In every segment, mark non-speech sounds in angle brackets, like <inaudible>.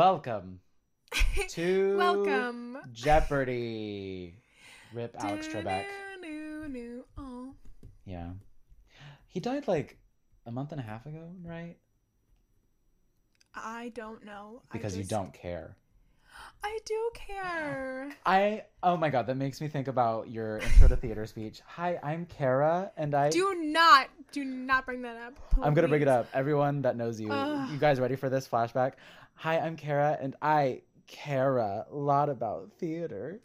Welcome <laughs> to Welcome. Jeopardy. Rip Alex Trebek. Yeah. He died like a month and a half ago, right? I don't know. Because you don't care. I do care. I oh my god, that makes me think about your intro to theater speech. Hi, I'm Kara and I Do not, do not bring that up. I'm gonna bring it up. Everyone that knows you, Ugh. you guys ready for this flashback? Hi, I'm Kara and I care a lot about theater.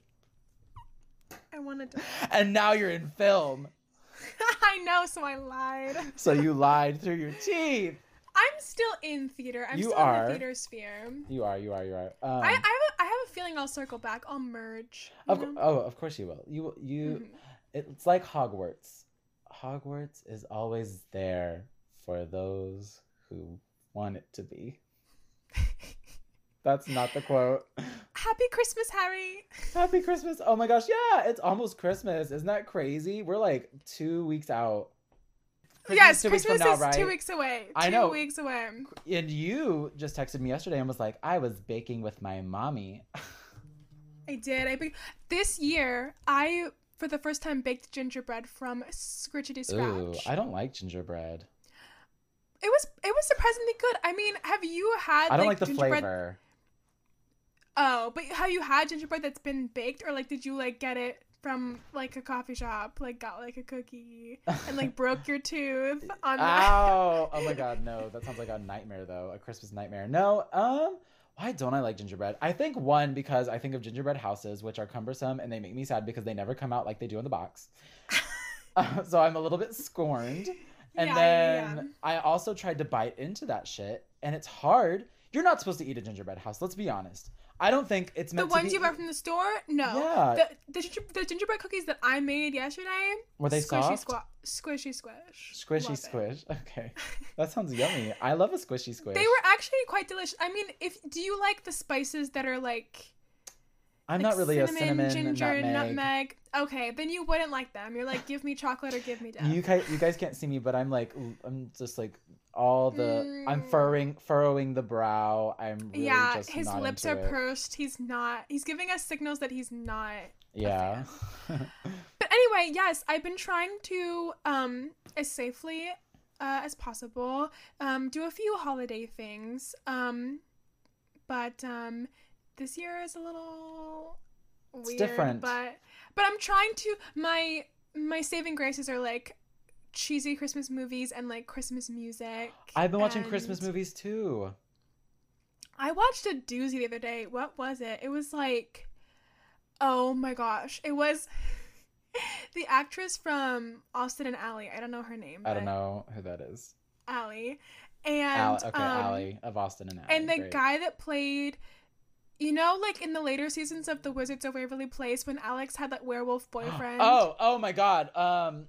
I wanted to. And now you're in film. <laughs> I know, so I lied. So you lied through your teeth. I'm still in theater. I'm You still are. in the theater sphere. You are, you are, you are. Um, I, I, have a, I have a feeling I'll circle back. I'll merge. of, know? oh, of course you will. You you Mhm. it's like Hogwarts. Hogwarts is always there for those who want it to be. <laughs> That's not the quote. Happy Christmas, Harry. Happy Christmas. Oh my gosh, yeah, it's almost Christmas. Isn't that crazy? We're like two weeks out. Yes, two weeks Christmas from now, is right? two weeks away. I two know. weeks away. And you just texted me yesterday and was like, I was baking with my mommy. I did. I baked this year. I for the first time baked gingerbread from scritchety Ooh, scratch. I don't like gingerbread. It was it was surprisingly good. I mean, have you had I don't like, like the gingerbread? flavor. Oh, but have you had gingerbread that's been baked, or like did you like get it from like a coffee shop, like got like a cookie and like <laughs> broke your tooth on Ow! Oh my <laughs> god, no. That sounds like a nightmare though. A Christmas nightmare. No, um, why don't I like gingerbread? I think one, because I think of gingerbread houses, which are cumbersome and they make me sad because they never come out like they do in the box. <laughs> Uh, so I'm a little bit scorned. And Yeah, yeah, then yeah. I also tried to bite into that shit, and it's hard. You're not supposed to eat a gingerbread house. Let's be honest. I don't think it's The ones to be. you buy from the store? No. Yeah. The, the, ginger, the gingerbread cookies that I made yesterday. Were they squishy soft? Squa- squishy squish. Squishy Love it. <laughs> Okay, <laughs> that sounds yummy. I love a squishy squish. They were actually quite delicious. I mean, if do you like the spices that are like I'm like not really a cinnamon ginger, nutmeg. Okay, then you wouldn't like them. You're like, give me chocolate or give me death. You guys, you guys can't see me, but I'm like, I'm just like all the, I'm Mm. furrowing, furrowing the brow. I'm really yeah, his lips are it. pursed. He's not. He's giving us signals that he's not. Yeah. <laughs> But anyway, yes, I've been trying to um as safely uh, as possible um do a few holiday things. Um, but um this year is a little weird. different. But but I'm trying to my my saving graces are like cheesy Christmas movies and like Christmas music. I've been watching Christmas movies too. I watched a doozy the other day. What was it? It was like, oh my gosh, it was <laughs> the actress from Austin and Ally. I don't know her name. I don't know who that is. Ally, and Al- okay, um, Ally of Austin and Ally. and the great. guy that played. You know, like in the later seasons of The Wizards of Waverly Place, when Alex had that werewolf <gasps> boyfriend. Oh, oh my God. Um,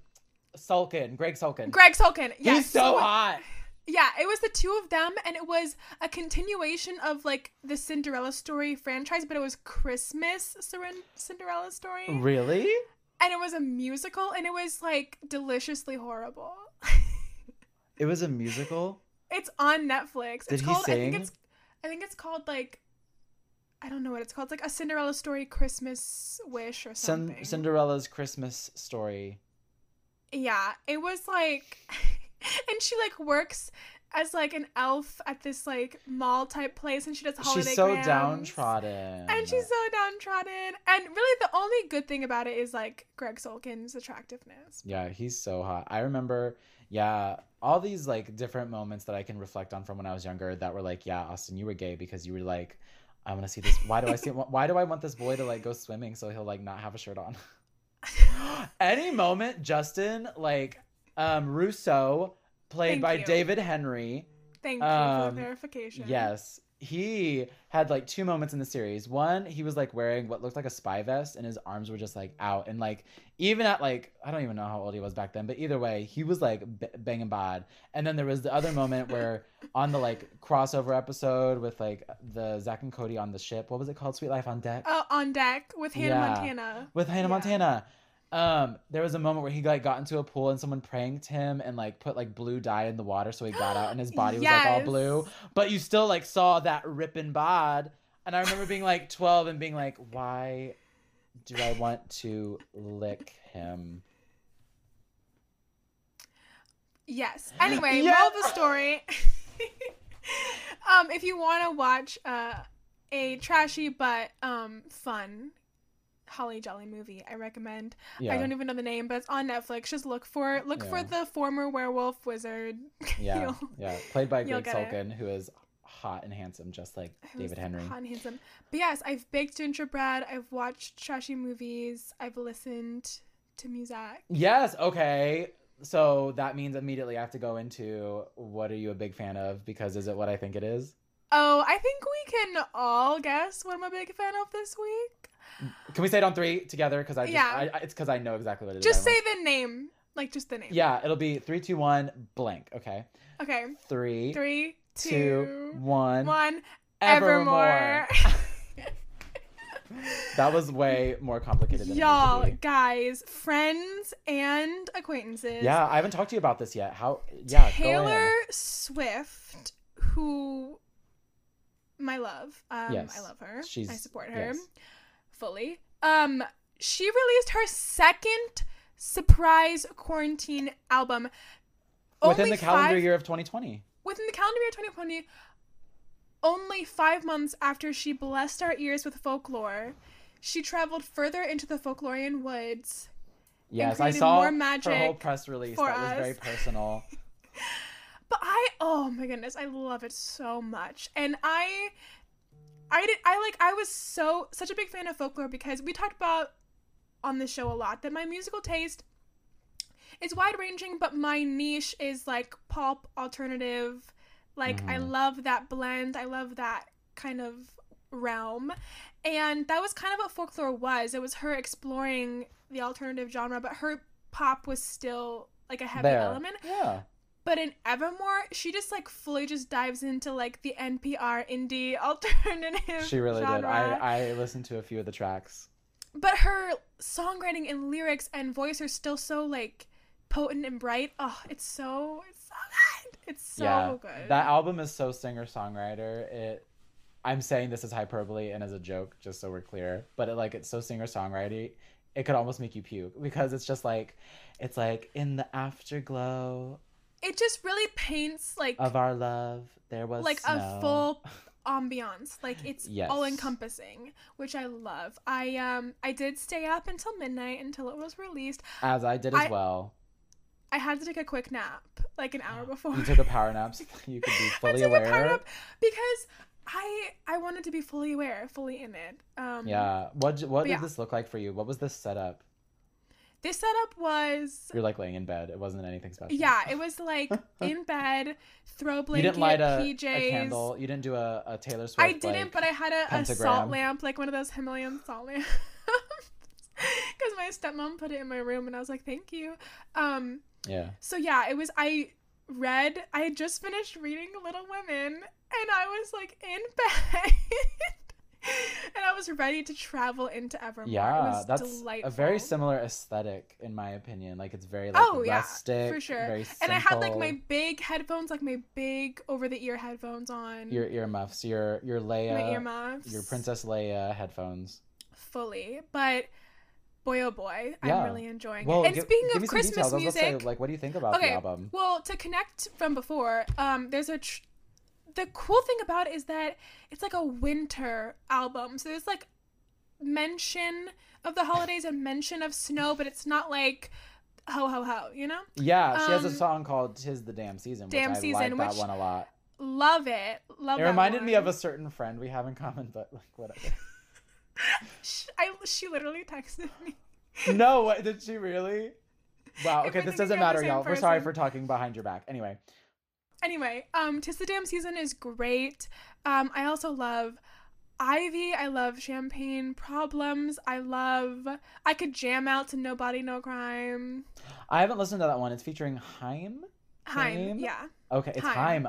Sulkin, Greg Sulkin. Greg Sulkin. Yes. He's so hot. Yeah, it was the two of them, and it was a continuation of like the Cinderella story franchise, but it was Christmas Cinderella story, Really? and it was a musical, and it was like deliciously horrible. It was a musical. it's on Netflix. Did it's he called. I think sing? it's. I think it's called like. I don't know what it's called. It's like a Cinderella story Christmas wish or something. Cin- Cinderella's Christmas story. Yeah, it was like, <laughs> and she like works as like an elf at this like mall type place, and she does holiday. She's so grams. downtrodden. And she's so downtrodden. And really, the only good thing about it is like Greg Sulkin's attractiveness. Yeah, he's so hot. I remember, yeah, all these like different moments that I can reflect on from when I was younger that were like, yeah, Austin, you were gay because you were like, I want to see this. Why do I see? <laughs> Why do I want this boy to like go swimming so he'll like not have a shirt on? <laughs> <laughs> Any moment, Justin, like, um, Russo, played Thank by you. David Henrie. Thank you Um, for the verification. Yes, he had like two moments in the series. One, he was like wearing what looked like a spy vest, and his arms were just like out, and like even at like I don't even know how old he was back then, but either way, he was like b- banging bod. And then there was the other moment <laughs> where on the like crossover episode with like the Zach and Cody on the ship, what was it called? Sweet Life on Deck Oh, on deck with Hannah Yeah. Montana. with Hannah Yeah. Montana. Um, there was a moment where he like got into a pool and someone pranked him and like put like blue dye in the water so he got out and his body was like all blue. But you still like saw that ripping bod. And I remember being like 12 and being like, why do I want to lick him? Yes. <gasps> Anyway, Yes. moral of the story. <laughs> um, if you want to watch uh, a trashy but um fun Holly Jolly movie, I recommend. Yeah. I don't even know the name, but it's on Netflix. Just look for look for the former werewolf wizard. <laughs> yeah. Yeah. Played by <laughs> Greg it. Sulkin, who is hot and handsome, just like who's David Henrie. Hot and handsome. But yes, I've baked gingerbread. I've watched trashy movies. I've listened to music. Yes, okay. So that means immediately I have to go into what are you a big fan of? Because is it what I think it is? Oh, I think we can all guess what I'm a big fan of this week. Can we say it on three together? Because I just, Yeah. I, it's because I know exactly what it is. Just say the name. Like just the name. Yeah, it'll be three, two, one, blank. Okay, Okay. three, Three, two, two, one. one. Evermore. Evermore. <laughs> that was way more complicated than Y'all, guys, friends and acquaintances. Yeah, I haven't talked to you about this yet. How? Yeah, Taylor. Swift, who my love. Um Yes. I love her. She's- I support her yes. fully. Um she released her second surprise quarantine album. within the calendar five- year of 2020. within the calendar year 2020 only five months after she blessed our ears with folklore she traveled further into the folklorian woods Yes, I saw more her magic whole press release. That was very <laughs> personal. But i oh my goodness i love it so much and i i did i like i was so such a big fan of folklore because we talked about on the show a lot that my musical taste is wide ranging but my niche is like pop alternative like i Mhm. love that blend i love that kind of realm and that was kind of what folklore was it was her exploring the alternative genre but her pop was still like a heavy there. element Yeah. But in Evermore, she just like fully just dives into like the NPR indie <laughs> alternative. She really did. I I listened to a few of the tracks. But her songwriting and lyrics and voice are still so like potent and bright. Oh, it's so it's so good. It's so yeah. good. That album is so singer songwriter. It. I'm saying this as hyperbole and as a joke, just so we're clear. But it like it's so singer songwriter. It could almost make you puke because it's just like, it's like in the afterglow it just really paints like of our love, there was like snow. a full <laughs> ambiance. Like it's Yes. all encompassing, which I love. I um I did stay up until midnight until it was released. As I did as I- well. I had to take a quick nap like an hour <gasps> before. You took a power nap so <laughs> you could be I fully took a power aware. nap because I I wanted to be fully aware, fully in it. Um, Yeah. What what did yeah. this look like for you? What was this setup? This setup was You're like laying in bed. It wasn't anything special. yeah, it <laughs> was like <laughs> in bed, throw a You blanket, didn't light a, PJs. a candle. You didn't do a, a Taylor Swift. I didn't, like- but I had a, a salt lamp, like one of those Himalayan salt lamps. <laughs> Because my stepmom put it in my room, and I was like, "Thank you." Um, yeah. so yeah, it was. I read. I had just finished reading Little Women, and I was like in bed, <laughs> and I was ready to travel into Evermore. it Yeah, was that's delightful. a very similar aesthetic in my opinion. Like it's very like Oh, yeah, rustic, for sure. Very simple. And I had like my big headphones, like my big over the ear headphones on. your earmuffs, your your my Leia, earmuffs. your Princess Leia headphones. fully, but boy oh boy, Yeah. I'm really enjoying Well, it. And give, speaking give of Christmas details. I was music, say, like, what do you think about Okay, the album? well, to connect from before, um, there's a. Tr- the cool thing about it is that it's like a winter album, so there's like mention of the holidays and mention of snow, but it's not like ho ho ho, you know? Yeah, she has a um, song called "Tis the Damn Season," Damn which I Season, like that which- one a lot. Love it. Love It reminded me of a certain friend we have in common, but like whatever. <laughs> Sh- I, she literally texted me. <laughs> no, what, did she really? Wow. Okay, this doesn't matter, y'all. We're sorry for talking behind your back. Anyway, anyway, um, Tis the Damn Season is great. Um, I also love Ivy. I love Champagne Problems. I love. I could jam out to Nobody No Crime. I haven't listened to that one. It's featuring Haim. Haim, Haim? yeah. Okay, it's Haim. Haim.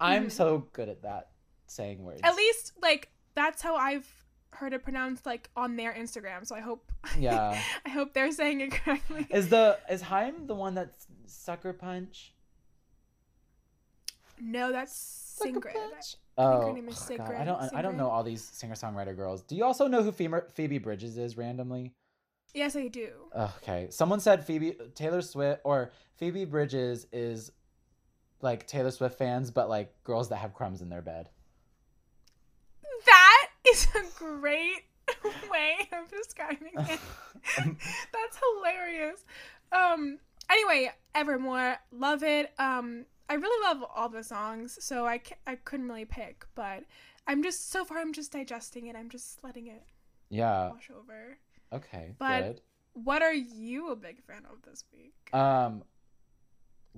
I'm Mhm. so good at that saying words. At least like that's how I've heard it pronounced like on their Instagram. So I hope. <laughs> Yeah. I hope they're saying it correctly. Is the is Haim the one that's Sucker Punch? No, that's Sucker Sigrid. Punch? think her Oh, name is ugh, God, I don't I don't know all these singer songwriter girls. Do you also know who Phoebe, Phoebe Bridgers is randomly? Yes, I do. Okay, someone said Phoebe Taylor Swift or Phoebe Bridgers is like Taylor Swift fans, but like girls that have crumbs in their bed. That is a great <laughs> way of describing it. <laughs> That's hilarious. Um anyway, Evermore, love it. Um I really love all the songs, so I I couldn't really pick, but I'm just so far I'm just digesting it. I'm just letting it yeah. wash over. Okay. But- good. What are you a big fan of this week? Um,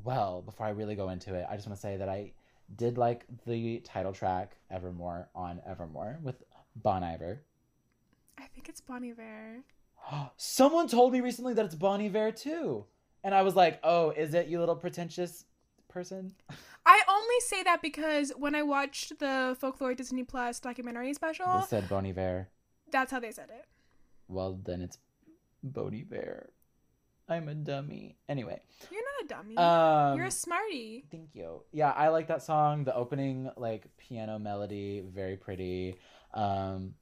well, before I really go into it, I just want to say that I did like the title track Evermore on Evermore with Bon Iver. I think it's Bonnie Iver. <gasps> Someone told me recently that it's Bon Iver too. And I was like, oh, is it you little pretentious person? I only say that because when I watched the Folklore Disney Plus documentary special, They said Bon Iver. that's how they said it. Well, then it's Bon Iver. I'm a dummy. Anyway, You're not a dummy. um, You're a smarty. Thank you. Yeah, I like that song. The opening like piano melody, very pretty. Um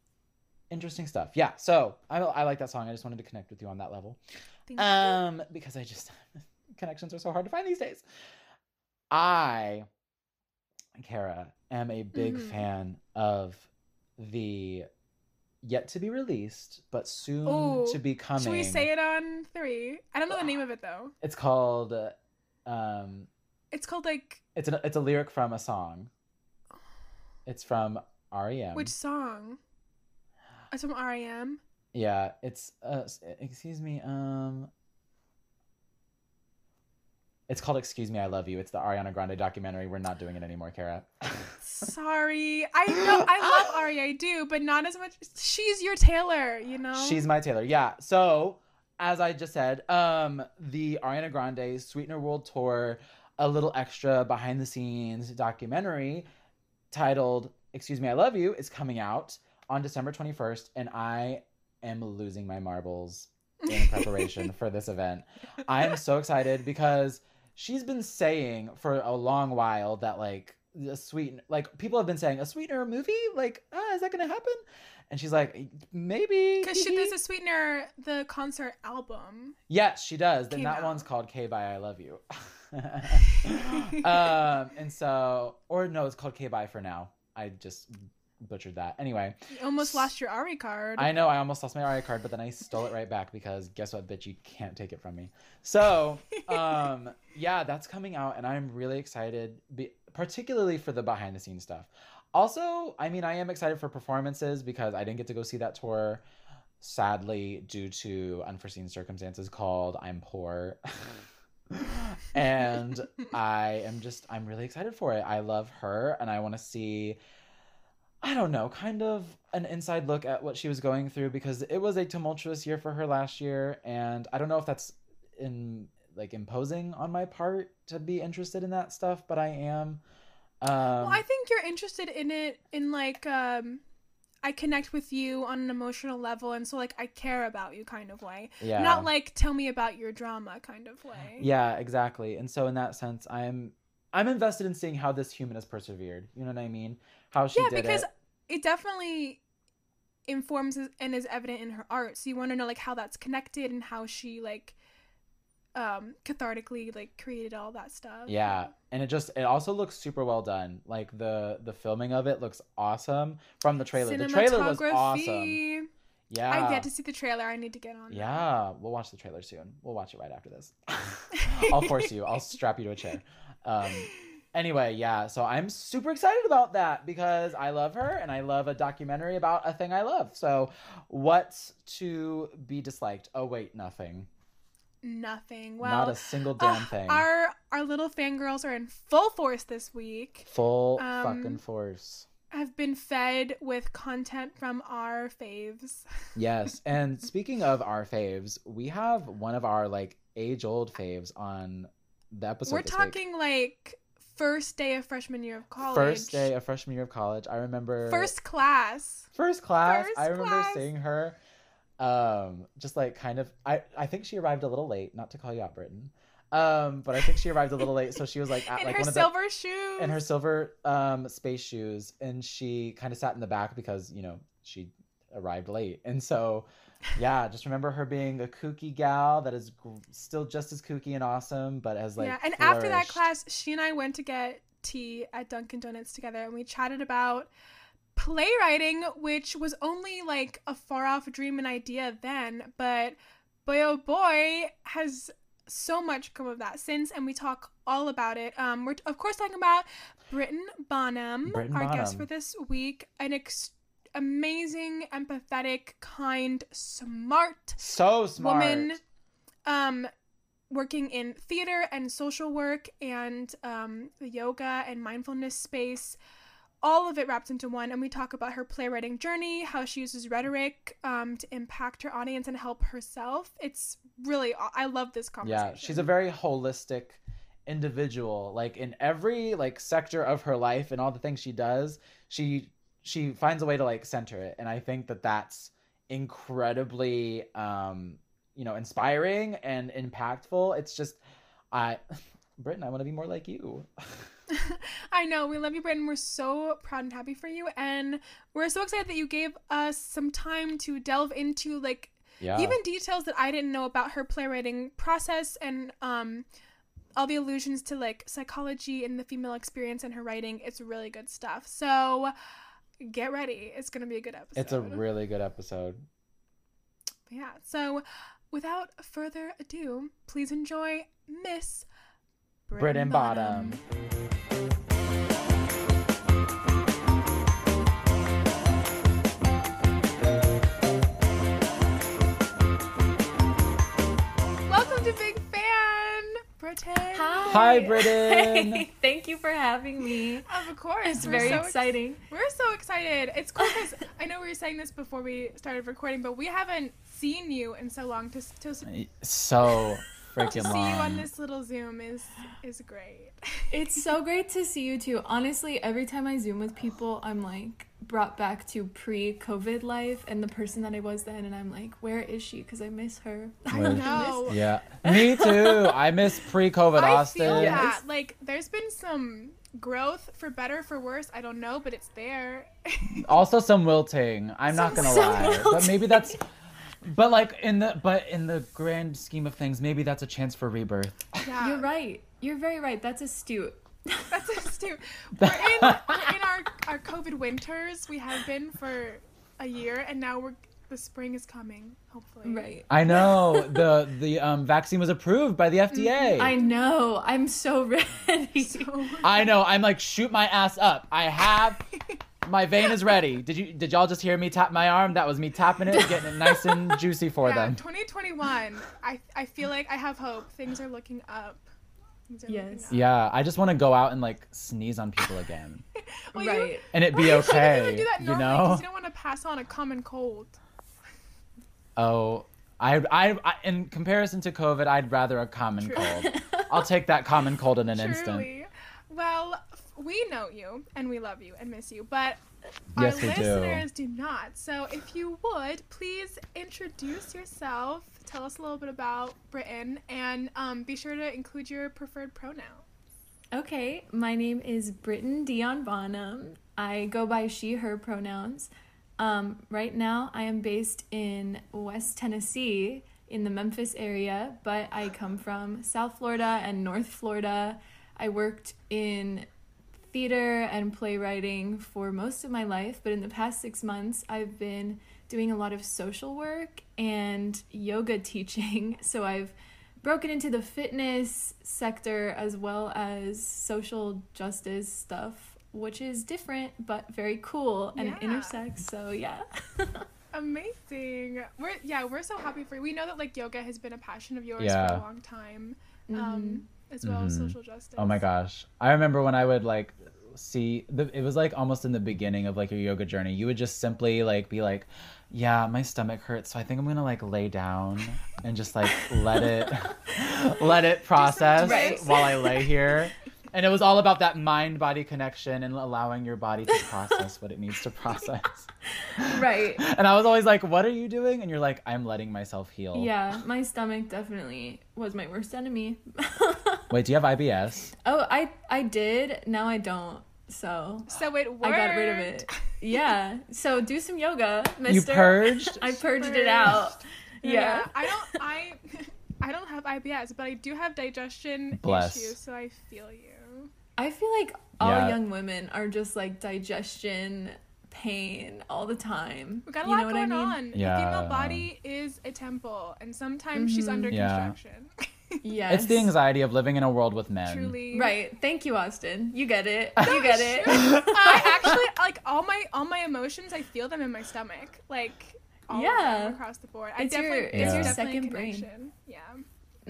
interesting stuff. Yeah, so I I like that song. I just wanted to connect with you on that level. Thank you. Um because I just <laughs> connections are so hard to find these days. I Kara am a big Mhm. fan of the yet to be released but soon Ooh, to be coming. Should we say it on three? I don't know the name of it though. It's called uh, um It's called like It's an it's a lyric from a song. It's from REM. which song? It's from REM. Yeah, it's uh excuse me, um It's called Excuse Me, I Love You. It's the Ariana Grande documentary. We're not doing it anymore, Kara. <laughs> Sorry, I know I love <laughs> Ari, I do, but not as much. She's your Taylor, you know. She's my Taylor. Yeah. So, as I just said, um, the Ariana Grande Sweetener World Tour, a little extra behind the scenes documentary titled Excuse Me, I Love You is coming out on December 21st, and I am losing my marbles in preparation for this event. I am so excited because she's been saying for a long while that like a sweet like people have been saying a sweetener movie? Like ah is that gonna happen? And she's like maybe. Because she does a Sweetener the concert album. yes she does. Then that out. one's called k bye i love you. <laughs> <laughs> Um and so or no it's called k bye for now. I just butchered that anyway You almost lost your Ari card. I know I almost lost my Ari card, but then I stole it right back because guess what, bitch, you can't take it from me. So, <laughs> um, yeah, that's coming out, and I'm really excited, be- particularly for the behind the scenes stuff. Also, I mean, I am excited for performances because I didn't get to go see that tour, sadly, due to unforeseen circumstances called I'm poor. <laughs> and <laughs> I am just, I'm really excited for it. I love her, and I want to see. I don't know, kind of an inside look at what she was going through because it was a tumultuous year for her last year, and I don't know if that's in like imposing on my part to be interested in that stuff, but I am. Um, well, I think you're interested in it in like um I connect with you on an emotional level and so like I care about you kind of way. yeah, Not like tell me about your drama kind of way. yeah, exactly. And so in that sense, I'm I'm invested in seeing how this human has persevered. You know what I mean? How she yeah, did because it. it definitely informs and is evident in her art. So you want to know like how that's connected and how she like um cathartically like created all that stuff. Yeah, and it just it also looks super well done. Like the the filming of it looks awesome from the trailer. The trailer was awesome. Yeah. I get to see the trailer. I need to get on. that. Yeah, we'll watch the trailer soon. We'll watch it right after this. <laughs> I'll force you. I'll strap you to a chair. Um, anyway, yeah. So I'm super excited about that because I love her and I love a documentary about a thing I love. So, what's to be disliked? Oh wait, nothing. nothing. Well, Not a single damn uh, thing. Our our little fangirls are in full force this week. Full um, fucking force. Have been fed with content from our faves. Yes. <laughs> And speaking of our faves, we have one of our like age old faves on the episode. We're this week. talking like first day of freshman year of college. First day of freshman year of college. I remember First class. first class. First I remember class. seeing her. Um, just like kind of I I think she arrived a little late, not to call you out, Britton. Um, but I think she arrived a little late, so she was like <laughs> at in like her one of the silver shoes. in her silver um space shoes and she kind of sat in the back because you know she arrived late and so yeah just remember her being a kooky gal that is gr- still just as kooky and awesome but as like yeah, and after that class, she and I went to get tea at Dunkin' Donuts together, and we chatted about playwriting, which was only like a far off dream and idea then, but boy oh boy, has so much come of that since, and we talk all about it. Um, we're of course talking about Britton Bonham, Britton our guest for this week, an ex- amazing, empathetic, kind, smart so smart. woman um working in theater and social work and um the yoga and mindfulness space all of it wrapped into one. And we talk about her playwriting journey how she uses rhetoric um, to impact her audience and help herself. It's really i love this conversation yeah she's a very holistic individual. Like in every like sector of her life and all the things she does she she finds a way to like center it and i think that that's incredibly um you know inspiring and impactful it's just i <laughs> Britton, I want to be more like you. <laughs> <laughs> I know. We love you, Britton. We're so proud and happy for you. And we're so excited that you gave us some time to delve into like Yeah. even details that I didn't know about her playwriting process and um all the allusions to like psychology and the female experience in her writing. It's really good stuff. So get ready. It's gonna be a good episode. it's a really good episode. yeah. So without further ado, please enjoy Miss Britton Bonham. Welcome Fan, Britton. Hi. Hi, Britton. <laughs> Hey, thank you for having me. Of course, It's we're very so ex- exciting. We're so excited. It's cool because I know we were saying this before we started recording, but we haven't seen you in so long. To to, <laughs> to So freaking see you on this little Zoom is is great. It's so great to see you too. Honestly, every time I Zoom with people, I'm like brought back to pre COVID life and the person that I was then, and I'm like, where is she? Because I miss her. <laughs> I Where- know. Yeah, <laughs> me too. I miss pre-COVID I Austin. feel that. Like, there's been some growth for better, for worse. I don't know, but it's there. <laughs> Also some wilting. I'm not gonna some lie, but maybe that's. But like in the but in the grand scheme of things, maybe that's a chance for rebirth. yeah, You're right. You're very right. That's astute. <laughs> That's astute. <laughs> We're in, we're in our, our COVID winters. We have been for a year, and now we're the spring is coming. Hopefully, Right. I know <laughs> the the um, vaccine was approved by the FDA. I know. I'm so ready. So, I know. I'm like shoot my ass up. I have my vein is ready. Did you did y'all just hear me tap my arm? That was me tapping it, getting it nice and juicy for yeah, them. 2021. I I feel like I have hope. Things are looking up. Things are looking Yes. up. Yeah, I just want to go out and like sneeze on people again, <laughs> Well, you- right. and it be okay. even do that You normally know? 'cause you don't want to pass on a common cold. Oh, I, I, I, in comparison to COVID, I'd rather a common True. cold. <laughs> I'll take that common cold in an instant. Well, we know you and we love you and miss you, but Yes, our we do. listeners do. not. So if you would, please introduce yourself. Tell us a little bit about Britton and um, be sure to include your preferred pronoun. Okay, my name is Britton Dion Bonham. I go by she, her pronouns. Um, right now, I am based in West Tennessee in the Memphis area, but I come from South Florida and North Florida. I worked in theater and playwriting for most of my life, but in the past six months, I've been doing a lot of social work and yoga <laughs> teaching. So I've broken into the fitness sector as well as social justice stuff, which is different but very cool and it Yeah. intersects. So yeah. <laughs> Amazing. We're yeah, we're so happy for you. We know that like yoga has been a passion of yours for a long time, um, as well as Mhm. social justice. Oh my gosh. I remember when I would like see the it was like almost in the beginning of like your yoga journey. You would just simply like be like, "Yeah, my stomach hurts, so I think I'm going to like lay down and just like let it <laughs> let it process Right. while I lay here." And it was all about that mind body connection and allowing your body to process what it needs to process. <laughs> Right. And I was always like, "What are you doing?" And you're like, "I'm letting myself heal." Yeah, my stomach definitely was my worst enemy. <laughs> Wait, do you have IBS? oh, I I did. Now I don't. So So it worked. I got rid of it. <laughs> Yeah. So do some yoga, Mister. You Mister. purged? <laughs> I purged it out. Yeah. I don't. I. I don't have IBS, but I do have digestion Bless. issues, so I feel you. I feel like all Yeah. young women are just like digestion pain all the time. We got a you lot know what going I mean? on. The female body is a temple, and sometimes she's Mhm. under Yeah. construction. <laughs> Yes. It's the anxiety of living in a world with men. Truly. Right. Thank you, Austin. You get it. <laughs> You get it. I actually like all my all my emotions. I feel them in my stomach, like all Yeah. of them across the board. I It's your- it's there's your definitely a second brain. Yeah.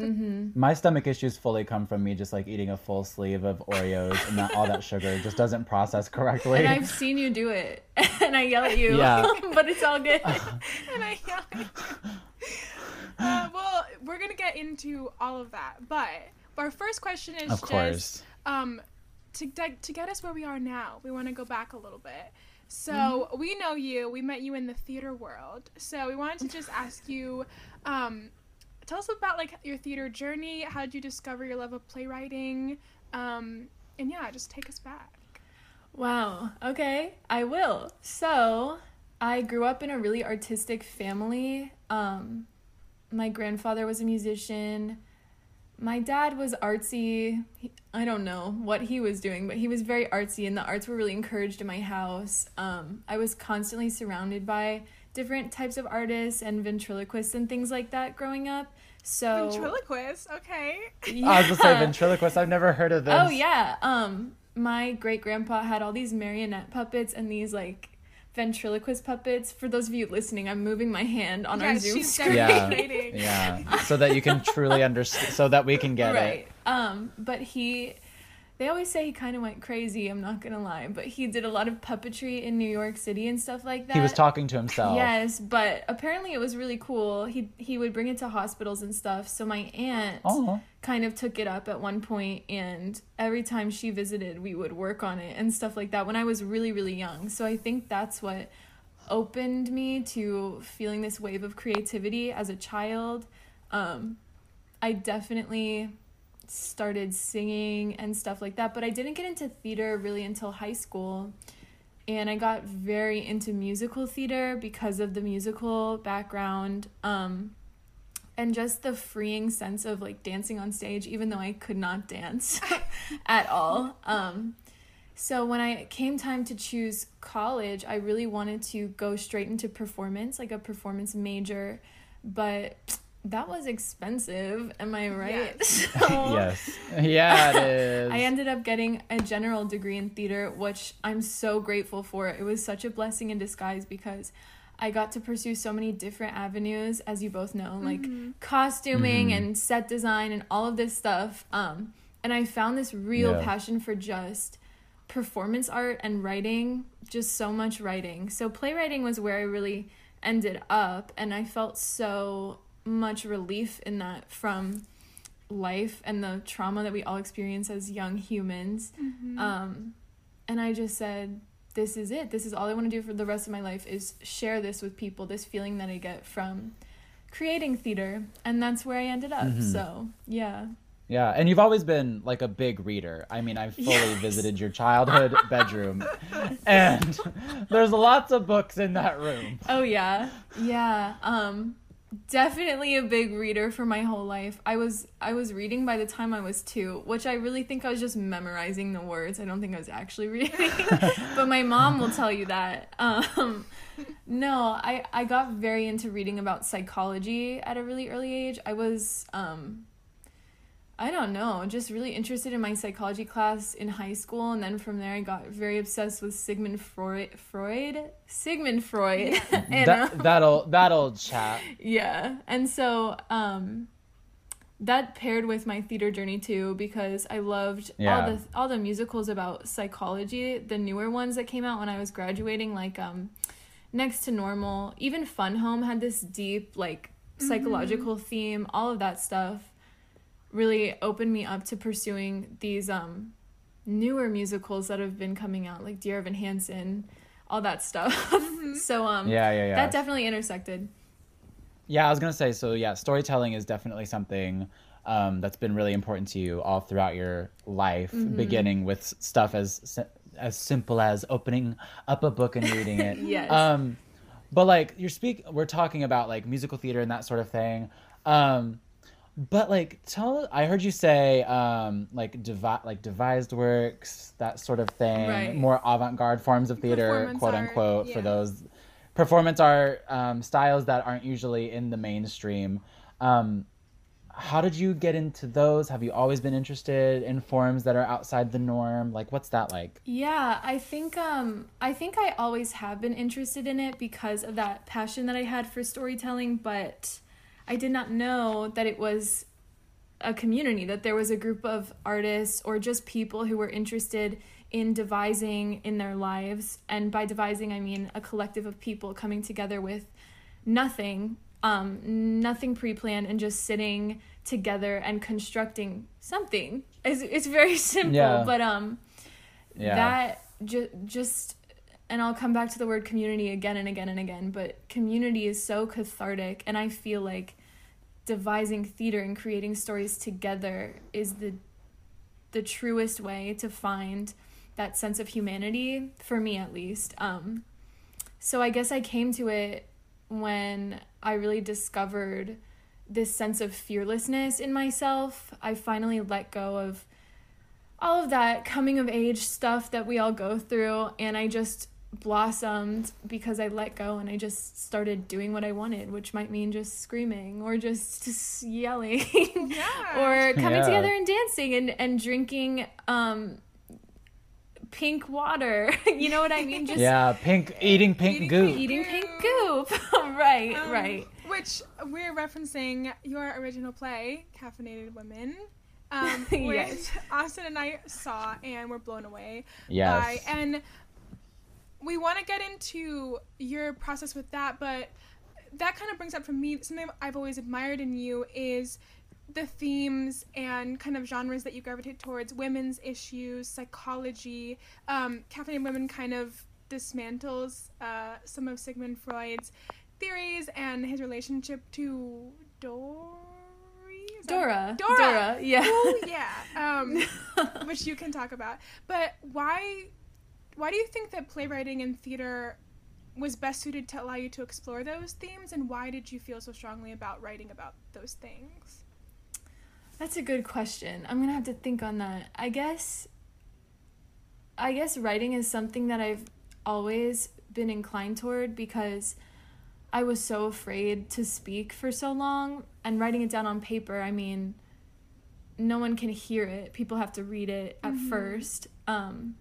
Mm-hmm. My stomach issues fully come from me just like eating a full sleeve of Oreos and that all that sugar just doesn't process correctly. And I've seen you do it, <laughs> and I yell at you. Yeah. <laughs> but it's all good. <laughs> and I yell at you. Uh, well, we're gonna get into all of that, but our first question is of just um to get to get us where we are now. We want to go back a little bit. So Mm-hmm. we know you. We met you in the theater world. So we wanted to just ask you, um, tell us about like your theater journey. How did you discover your love of playwriting? Um, and yeah, just take us back. Wow. Okay, I will. So, I grew up in a really artistic family. Um, my grandfather was a musician. My dad was artsy. He, I don't know what he was doing, but he was very artsy, and the arts were really encouraged in my house. Um, I was constantly surrounded by different types of artists and ventriloquists and things like that growing up. So, Ventriloquist. Okay. <laughs> I was gonna say ventriloquist. I've never heard of this. Oh yeah. Um my great grandpa had all these marionette puppets and these like ventriloquist puppets. For those of you listening, I'm moving my hand on our Zoom she's screen. Yeah. Yeah. So that you can truly <laughs> understand so that we can get right. it. Um but he they always say he kind of went crazy, I'm not going to lie, but he did a lot of puppetry in New York City and stuff like that. He was talking to himself. Yes, but apparently it was really cool. He he would bring it to hospitals and stuff. So my aunt Oh. kind of took it up at one point and every time she visited we would work on it and stuff like that when I was really really young. So I think that's what opened me to feeling this wave of creativity as a child. Um I definitely started singing and stuff like that, but I didn't get into theater really until high school. And I got very into musical theater because of the musical background. Um, and just the freeing sense of like dancing on stage even though i could not dance <laughs> at all um so when i came time to choose college i really wanted to go straight into performance like a performance major but that was expensive am i right Yes. <laughs> <laughs> So- yes. Yeah, it <laughs> is. I ended up getting a general degree in theater, which I'm so grateful for. It was such a blessing in disguise because I got to pursue so many different avenues, as you both know, like costuming Mhm. and set design and all of this stuff. Um, and I found this real Yeah. passion for just performance art and writing, just so much writing. So playwriting was where I really ended up, and I felt so much relief in that from life and the trauma that we all experience as young humans. Um, and I just said, this is it. This is all I want to do for the rest of my life is share this with people, this feeling that I get from creating theater. And that's where I ended up. Mhm. So, yeah. Yeah, and you've always been like a big reader. I mean, I've fully Yes. visited your childhood <laughs> bedroom, and there's lots of books in that room. Oh yeah. Yeah. Um definitely a big reader for my whole life. I was I was reading by the time I was 2, which I really think I was just memorizing the words. I don't think I was actually <laughs> reading. but my mom will tell you that. Um no, I I got very into reading about psychology at a really early age. I was um I don't know, just really interested in my psychology class in high school, and then from there I got very obsessed with Sigmund Freud. Freud, Sigmund Freud, and <laughs> that, um, that old that old chat. yeah, and so um, that paired with my theater journey too because I loved Yeah. all the all the musicals about psychology, the newer ones that came out when I was graduating, like um, Next to Normal, even Fun Home had this deep like psychological theme. All of that stuff really opened me up to pursuing these um newer musicals that have been coming out, like Dear Evan Hansen, all that stuff. <laughs> so um, Yeah, yeah, yeah. that definitely intersected. Yeah, I was gonna say so. Yeah, storytelling is definitely something um, that's been really important to you all throughout your life, Mm-hmm. beginning with stuff as as simple as opening up a book and reading it. <laughs> Yes. Um, but like you're speak, we're talking about like musical theater and that sort of thing. Um, but like, tell I heard you say um, like devi- like devised works, that sort of thing, Right. more avant-garde forms of theater, quote art, unquote, for those performance art um, styles that aren't usually in the mainstream. Um, how did you get into those? Have you always been interested in forms that are outside the norm? Like, what's that like? Yeah, I think um I think I always have been interested in it because of that passion that I had for storytelling, but I did not know that it was a community, that there was a group of artists or just people who were interested in devising in their lives. And by devising, I mean a collective of people coming together with nothing, um, nothing pre planned, and just sitting together and constructing something. It's, it's very <laughs> simple, Yeah. but um, Yeah. that ju- just and I'll come back to the word community again and again and again, but community is so cathartic and I feel like devising theater and creating stories together is the the truest way to find that sense of humanity for me at least. Um so I guess I came to it when I really discovered this sense of fearlessness in myself. I finally let go of all of that coming of age stuff that we all go through and I just blossomed because I let go and I just started doing what I wanted, which might mean just screaming or just, just <laughs> yelling Yeah. or coming Yeah. together and dancing and and drinking um pink water. <laughs> you know what I mean? Just yeah, pink eating pink Eating goop. eating pink goop. <laughs> right, Um, right. Which we're referencing your original play, Caffeinated Women, um, which Yes. Austin and I saw and were blown away Yes. by. And we want to get into your process with that, but that kind of brings up for me something I've always admired in you is the themes and kind of genres that you gravitate towards women's issues, psychology. Um, Caffeinated Women kind of dismantles uh, some of Sigmund Freud's theories and his relationship to Dory. Dora. Dora. Dora. Yeah. Ooh, yeah. Um, <laughs> which you can talk about. But why why do you think that playwriting and theater was best suited to allow you to explore those themes and why did you feel so strongly about writing about those things? That's a good question. I'm gonna have to think on that. I guess I guess writing is something that I've always been inclined toward because I was so afraid to speak for so long and writing it down on paper, I mean no one can hear it. People have to read it at first. Um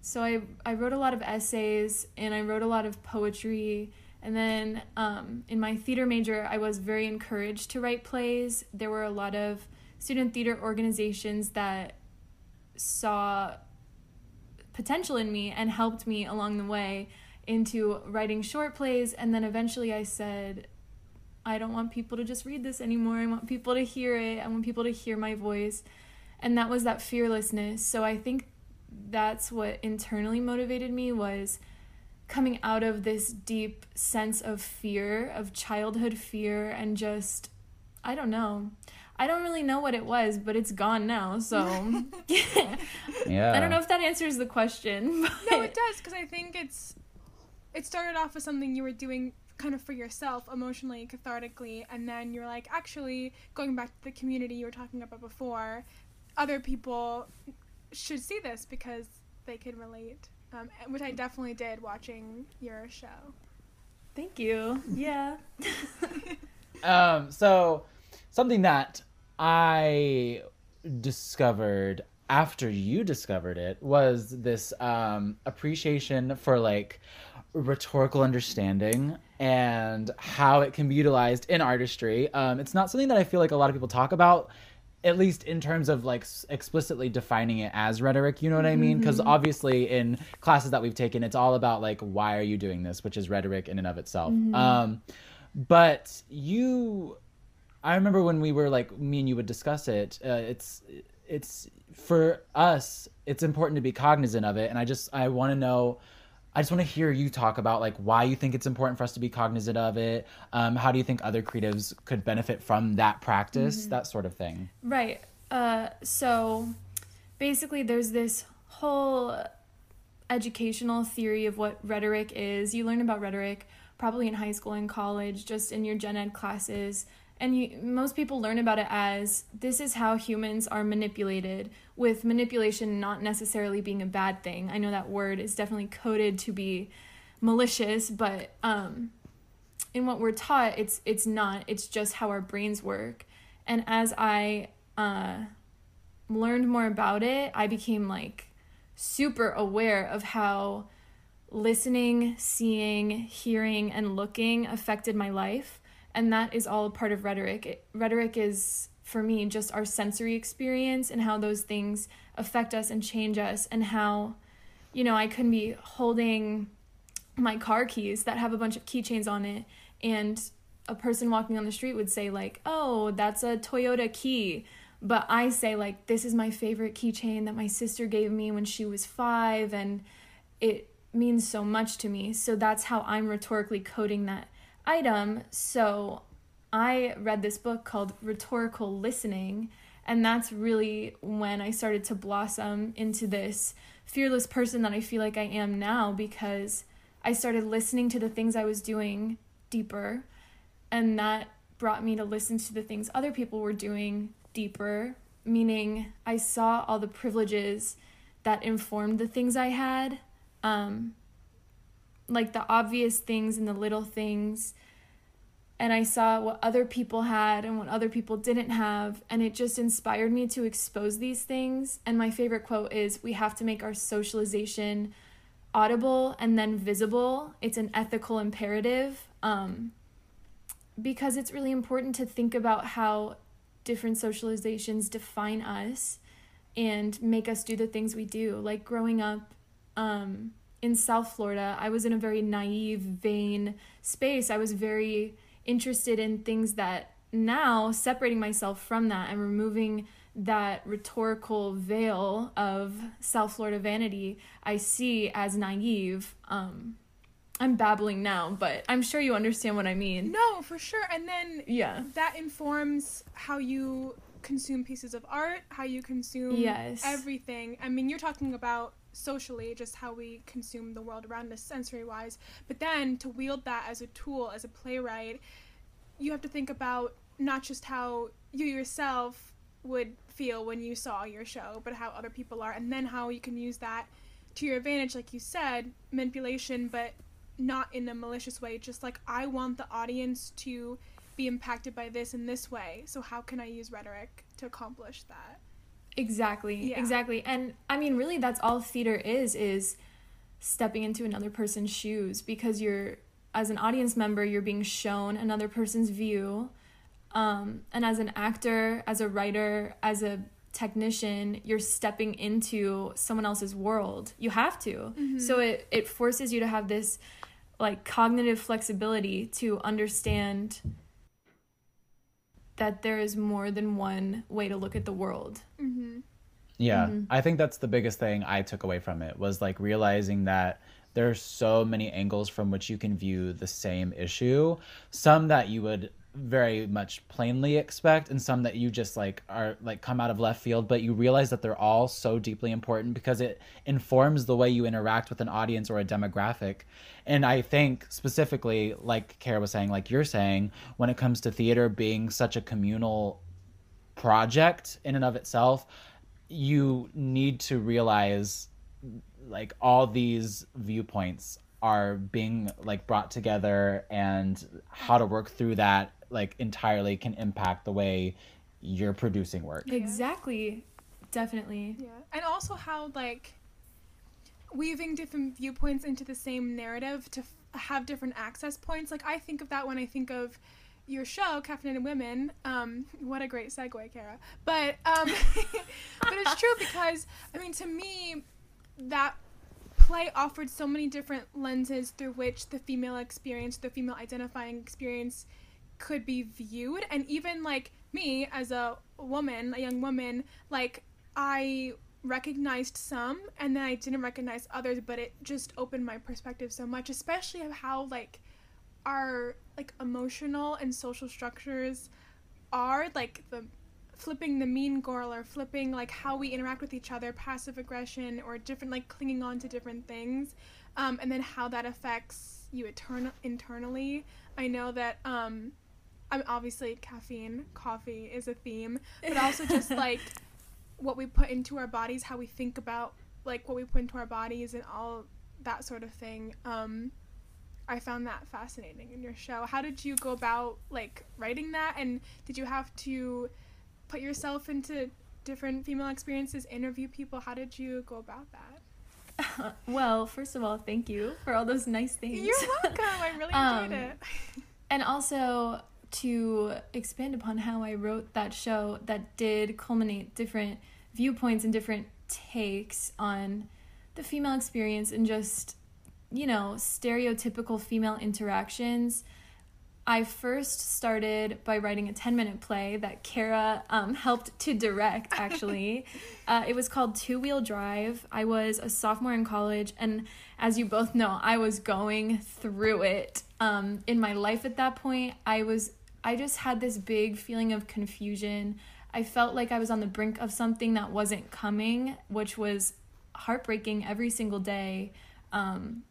so I I wrote a lot of essays and I wrote a lot of poetry and then um, in my theater major, I was very encouraged to write plays. There were a lot of student theater organizations that saw potential in me and helped me along the way into writing short plays. And then eventually I said, I don't want people to just read this anymore. I want people to hear it. I want people to hear my voice. And that was that fearlessness. So I think that's what internally motivated me was coming out of this deep sense of fear, of childhood fear, and just, I don't know. I don't really know what it was, but it's gone now. So, Yeah. <laughs> I don't know if that answers the question. <laughs> But No, it does because I think it's it started off as something you were doing kind of for yourself emotionally cathartically and then you're like actually going back to the community you were talking about before other people should see this because they can relate um, which i definitely did watching your show Thank you. Yeah. <laughs> Um, so something that I discovered after you discovered it was this um, appreciation for like rhetorical understanding and how it can be utilized in artistry. Um, it's not something that I feel like a lot of people talk about, at least in terms of like explicitly defining it as rhetoric. You know what I mean? Because obviously, in classes that we've taken, it's all about like why are you doing this, which is rhetoric in and of itself. Um, but you I remember when we were like me and you would discuss it. Uh, it's it's for us. It's important to be cognizant of it, and I just I want to know. I just want to hear you talk about like why you think it's important for us to be cognizant of it. Um, how do you think other creatives could benefit from that practice? That sort of thing. Right. Uh, so basically, there's this whole educational theory of what rhetoric is. You learn about rhetoric probably in high school and college, just in your gen ed classes. And you, most people learn about it as this is how humans are manipulated, with manipulation not necessarily being a bad thing. I know that word is definitely coded to be malicious, but um, in what we're taught, it's it's not. It's just how our brains work. And as I uh, learned more about it, I became like super aware of how listening, seeing, hearing, and looking affected my life. And that is all part of rhetoric. It, rhetoric is, for me, just our sensory experience and how those things affect us and change us, and how, you know, I can be holding my car keys that have a bunch of keychains on it, and a person walking on the street would say, like, oh, that's a Toyota key. But I say, like, this is my favorite keychain that my sister gave me when she was five, and it means so much to me. So that's how I'm rhetorically coding that item. So I read this book called Rhetorical Listening, and that's really when I started to blossom into this fearless person that I feel like I am now because I started listening to the things I was doing deeper, and that brought me to listen to the things other people were doing deeper, meaning I saw all the privileges that informed the things I had um, like the obvious things and the little things. And I saw what other people had and what other people didn't have. And it just inspired me to expose these things. And my favorite quote is We have to make our socialization audible and then visible. It's an ethical imperative. Um, because it's really important to think about how different socializations define us and make us do the things we do. Like growing up, um, in South Florida, I was in a very naive, vain space. I was very interested in things that now, separating myself from that and removing that rhetorical veil of South Florida vanity, I see as naive. Um, I'm babbling now, but I'm sure you understand what I mean. No, for sure. And then Yeah. that informs how you consume pieces of art, how you consume Yes. everything. I mean, you're talking about socially, just how we consume the world around us sensory wise. But then to wield that as a tool, as a playwright, you have to think about not just how you yourself would feel when you saw your show, but how other people are, and then how you can use that to your advantage, like you said, manipulation, but not in a malicious way. Just like I want the audience to be impacted by this in this way. So how can I use rhetoric to accomplish that? Exactly. Yeah. Exactly. And I mean really that's all theater is is stepping into another person's shoes because you're as an audience member you're being shown another person's view. Um and as an actor, as a writer, as a technician, you're stepping into someone else's world. You have to. So it it forces you to have this like cognitive flexibility to understand that there is more than one way to look at the world. Mm-hmm. Yeah, Mm-hmm. I think that's the biggest thing I took away from it was like realizing that there's so many angles from which you can view the same issue. Some that you would very much plainly expect and some that you just like are like come out of left field but you realize that they're all so deeply important because it informs the way you interact with an audience or a demographic. And i think specifically like kara was saying like you're saying when it comes to theater being such a communal project in and of itself you need to realize like all these viewpoints are being like brought together and how to work through that like entirely can impact the way you're producing work. Yeah. Exactly. Definitely. Yeah. And also how like weaving different viewpoints into the same narrative to f- have different access points. Like I think of that when I think of your show, Caffeinated Women. Um, <laughs> what a great segue, Kara. But um, <laughs> but it's true because I mean, to me, that play offered so many different lenses through which the female experience, the female identifying experience, could be viewed, and even like me as a woman, a young woman, like I recognized some and then I didn't recognize others, but it just opened my perspective so much, especially of how like our like emotional and social structures are like the flipping the mean girl or flipping like how we interact with each other passive aggression or different like clinging on to different things um, and then how that affects you etern- internally. I know that um, i'm obviously caffeine coffee is a theme but also just <laughs> like what we put into our bodies how we think about like what we put into our bodies and all that sort of thing um, I found that fascinating in your show. How did you go about like writing that and did you have to put yourself into different female experiences, interview people? How did you go about that? <laughs> well, first of all, thank you for all those nice things. You're welcome. I really <laughs> Um, enjoyed it. and also to expand upon how I wrote that show that did culminate different viewpoints and different takes on the female experience and just, you know, stereotypical female interactions. I first started by writing a 10 minute play that Kara um, helped to direct, actually. <laughs> uh, it was called Two Wheel Drive. I was a sophomore in college, and as you both know, I was going through it. Um, in my life at that point, I was, I just had this big feeling of confusion. I felt like I was on the brink of something that wasn't coming, which was heartbreaking every single day. Um,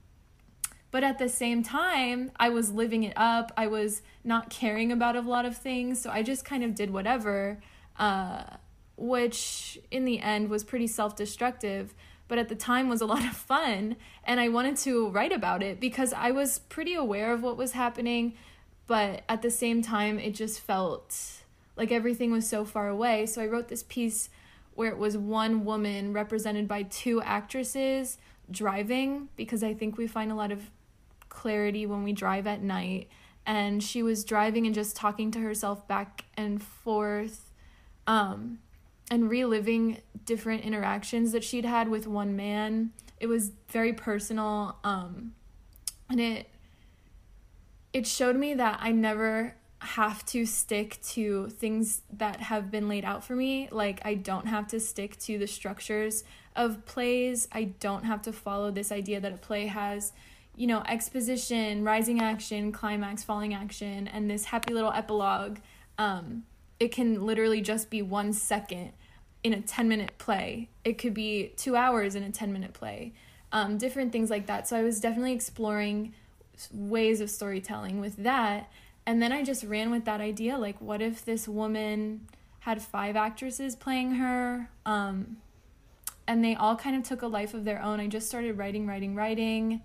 but at the same time i was living it up i was not caring about a lot of things so i just kind of did whatever uh, which in the end was pretty self-destructive but at the time was a lot of fun and i wanted to write about it because i was pretty aware of what was happening but at the same time it just felt like everything was so far away. So i wrote this piece where it was one woman represented by two actresses driving because i think we find a lot of clarity when we drive at night. And she was driving and just talking to herself back and forth um, and reliving different interactions that she'd had with one man. It was very personal um, and it it showed me that i never have to stick to things that have been laid out for me like i don't have to stick to the structures of plays i don't have to follow this idea that a play has you know, exposition, rising action, climax, falling action, and this happy little epilogue. Um, it can literally just be one second in a 10 minute play. It could be two hours in a 10 minute play. Um, different things like that. So I was definitely exploring ways of storytelling with that. And then I just ran with that idea like, what if this woman had five actresses playing her? Um, and they all kind of took a life of their own. I just started writing, writing, writing.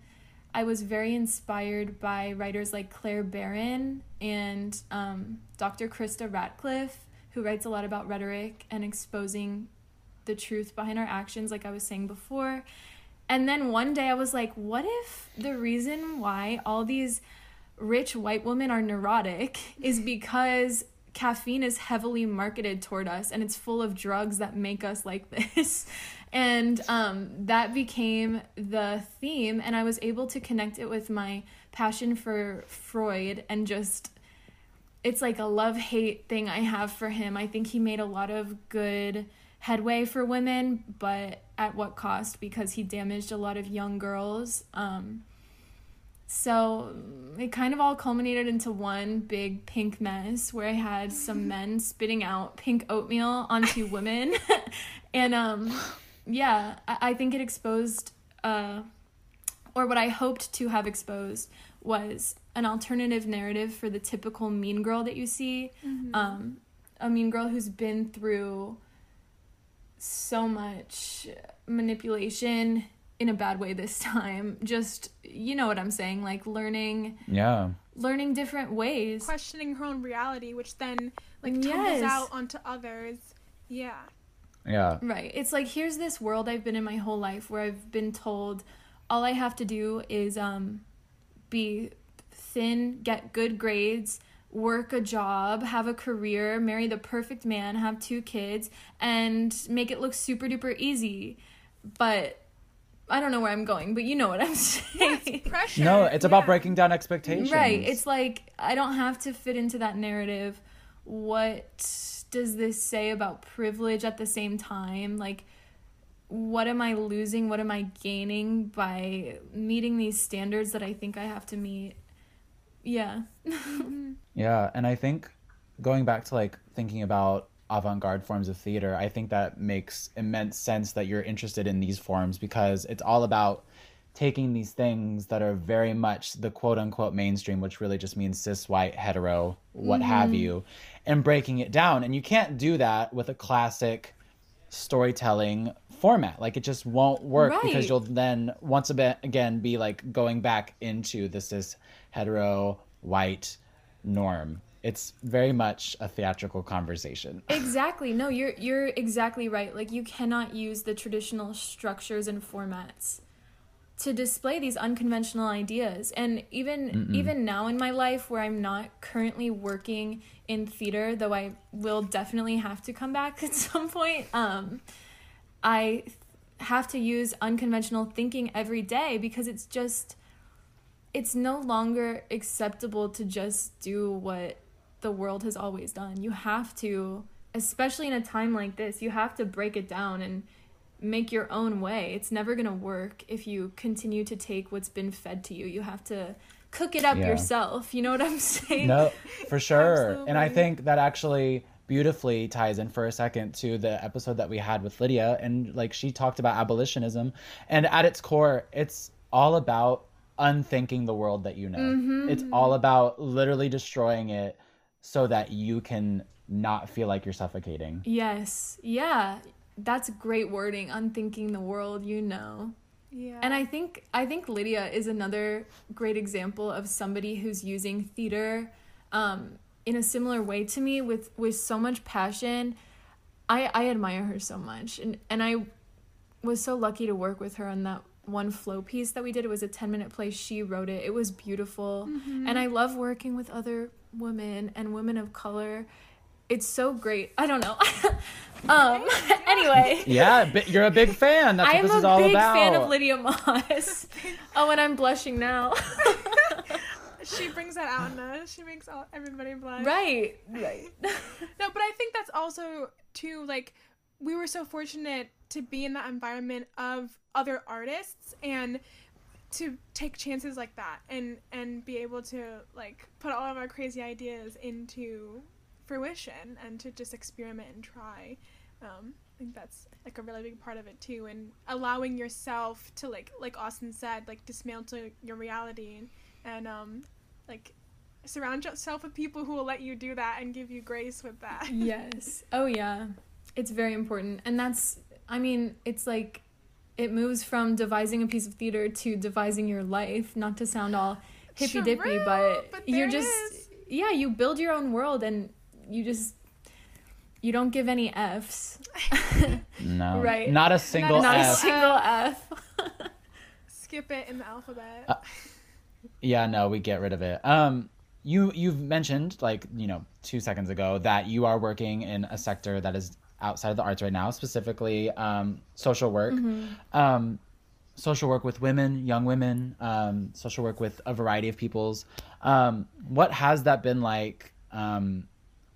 I was very inspired by writers like Claire Barron and um, Dr. Krista Ratcliffe, who writes a lot about rhetoric and exposing the truth behind our actions, like I was saying before. And then one day I was like, what if the reason why all these rich white women are neurotic is <laughs> because caffeine is heavily marketed toward us and it's full of drugs that make us like this. <laughs> And um, that became the theme and i was able to connect it with my passion for freud and just it's like a love hate thing i have for him. I think he made a lot of good headway for women but at what cost because he damaged a lot of young girls um, so it kind of all culminated into one big pink mess where I had some <laughs> men spitting out pink oatmeal onto <laughs> women. <laughs> and um yeah, I, I think it exposed uh or what I hoped to have exposed was an alternative narrative for the typical mean girl that you see. Mm-hmm. Um a mean girl who's been through so much manipulation in a bad way this time. <laughs> Just you know what I'm saying, like learning Yeah. learning different ways. questioning her own reality, which then like Yes. out onto others. Yeah. Yeah. Right. It's like here's this world I've been in my whole life where I've been told all I have to do is um be thin, get good grades, work a job, have a career, marry the perfect man, have two kids and make it look super duper easy. But I don't know where I'm going, but you know what I'm <laughs> saying. Pressure. No, it's about yeah. breaking down expectations. Right. It's like I don't have to fit into that narrative. What does this say about privilege at the same time? Like what am I losing? What am I gaining by meeting these standards that I think I have to meet? Yeah. Mm-hmm. Yeah, and I think going back to like thinking about avant-garde forms of theater, I think that makes immense sense that you're interested in these forms because it's all about taking these things that are very much the quote unquote mainstream, which really just means cis white, hetero, what have mm-hmm. you, and breaking it down. And you can't do that with a classic storytelling format. Like it just won't work because you'll then once again be like going back into this is hetero white norm. It's very much a theatrical conversation. <laughs> Exactly. No, you're you're exactly right. Like you cannot use the traditional structures and formats to display these unconventional ideas. And even even now in my life where I'm not currently working in theater, though I will definitely have to come back <laughs> at some point, um I have to use unconventional thinking every day because it's just it's no longer acceptable to just do what the world has always done. You have to, especially in a time like this, you have to break it down and make your own way. It's never going to work if you continue to take what's been fed to you. You have to cook it up Yeah. yourself. You know what I'm <laughs> saying? No, for sure. And I think that actually beautifully ties in for a second to the episode that we had with Lydia. And like she talked about abolitionism. And at its core, it's all about unthinking the world that you know. Mm-hmm. It's all about literally destroying it so that you can not feel like you're suffocating. Yes. Yeah. That's great wording. Unthinking the world, you know. Yeah. And I think I think Lydia is another great example of somebody who's using theater um, in a similar way to me with with so much passion. I I admire her so much, and and I was so lucky to work with her on that one flow piece that we did. It was a ten minute play. She wrote it. It was beautiful, and I love working with other women and women of color. It's so great. I don't know. <laughs> um. <laughs> Anyway. Yeah, bi- you're a big fan. That's I what am this is a all big about. fan of Lydia Moss. <laughs> oh, and I'm blushing now. she brings that out in us. She makes all, everybody blush. right, right. No, but I think that's also too like we were so fortunate to be in that environment of other artists and to take chances like that and and be able to like put all of our crazy ideas into fruition and to just experiment and try. Um, I think that's like a really big part of it too, and allowing yourself to like like Austin said, like dismantle your reality and, and um like surround yourself with people who will let you do that and give you grace with that. <laughs> yes. Oh yeah. It's very important. And that's I mean, it's like it moves from devising a piece of theater to devising your life, not to sound all hippy dippy, but, but you're just is. yeah, you build your own world and you just you don't give any F's. <laughs> No. Right. Not a single Not a F. single F. <laughs> Skip it in the alphabet. Uh, Yeah, no, we get rid of it. Um, you you've mentioned like you know two seconds ago that you are working in a sector that is outside of the arts right now, specifically um, social work. Um, social work with women, young women, um, social work with a variety of peoples. Um, what has that been like?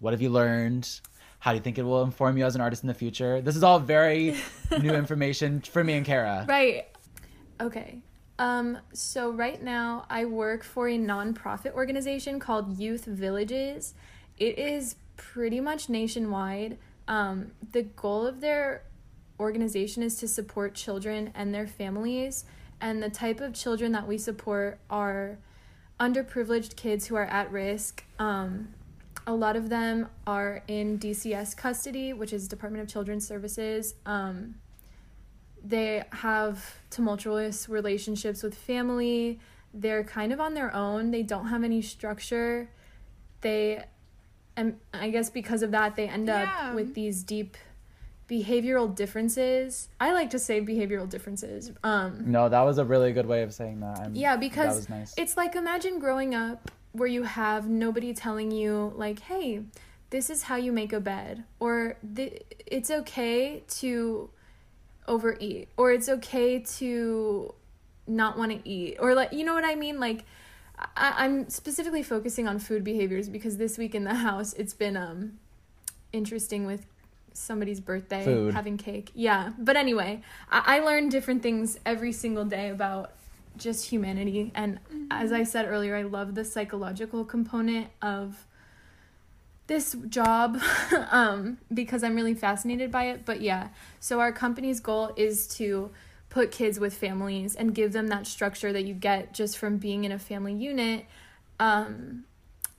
What have you learned? How do you think it will inform you as an artist in the future? This is all very <laughs> new information for me and Kara. Right. Okay. Um, so right now I work for a nonprofit organization called Youth Villages. It is pretty much nationwide. Um, the goal of their organization is to support children and their families, and the type of children that we support are underprivileged kids who are at risk. Um, a lot of them are in DCS custody, which is Department of Children's Services. Um, they have tumultuous relationships with family. They're kind of on their own. They don't have any structure. They and I guess because of that they end up with these deep behavioral differences. I like to say behavioral differences. Um No, that was a really good way of saying that. I'm, yeah, that because was nice. it's like imagine growing up where you have nobody telling you like, "Hey, this is how you make a bed," or "It's okay to overeat," or "It's okay to not want to eat," or like, you know what I mean? Like, I- I'm specifically focusing on food behaviors because this week in the house it's been um interesting with somebody's birthday Food. having cake yeah but anyway I-, I learn different things every single day about just humanity. And as i said earlier i love the psychological component of this job <laughs> um, because i'm really fascinated by it. But yeah so our company's goal is to put kids with families and give them that structure that you get just from being in a family unit. Um,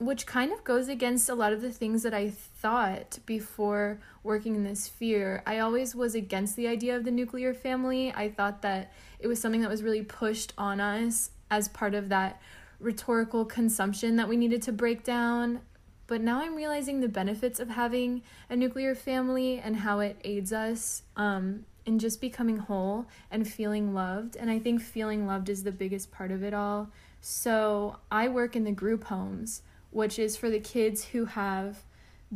which kind of goes against a lot of the things that I thought before working in this sphere. I always was against the idea of the nuclear family. I thought that it was something that was really pushed on us as part of that rhetorical consumption that we needed to break down. But now I'm realizing the benefits of having a nuclear family and how it aids us um, in just becoming whole and feeling loved. And I think feeling loved is the biggest part of it all. So I work in the group homes, which is for the kids who have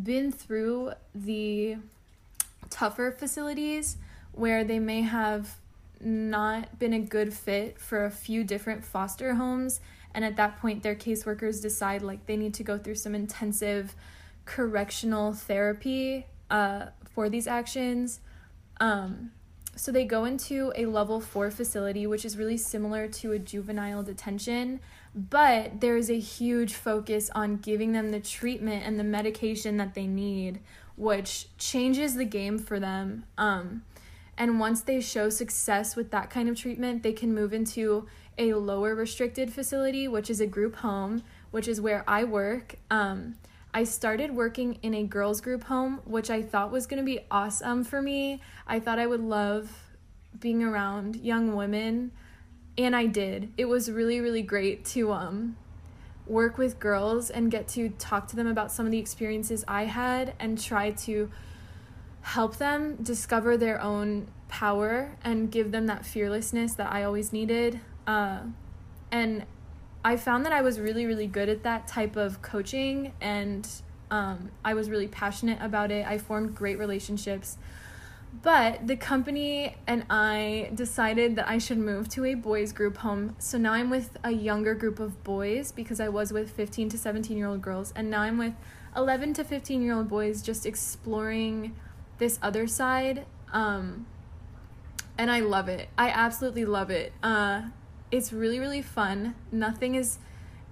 been through the tougher facilities where they may have not been a good fit for a few different foster homes. And at that point their caseworkers decide like they need to go through some intensive correctional therapy uh, for these actions. Um, so they go into a level four facility, which is really similar to a juvenile detention, but there's a huge focus on giving them the treatment and the medication that they need, which changes the game for them. Um, and once they show success with that kind of treatment, they can move into a lower restricted facility, which is a group home, which is where I work. Um, I started working in a girls' group home, which I thought was going to be awesome for me. I thought I would love being around young women, and I did. It was really, really great to um, work with girls and get to talk to them about some of the experiences I had and try to help them discover their own power and give them that fearlessness that I always needed. Uh, and I found that I was really, really good at that type of coaching, and um, I was really passionate about it. I formed great relationships. But the company and I decided that I should move to a boys' group home. So now I'm with a younger group of boys because I was with 15 to 17 year old girls, and now I'm with 11 to 15 year old boys just exploring this other side. Um, and I love it. I absolutely love it. Uh, it's really really fun. Nothing is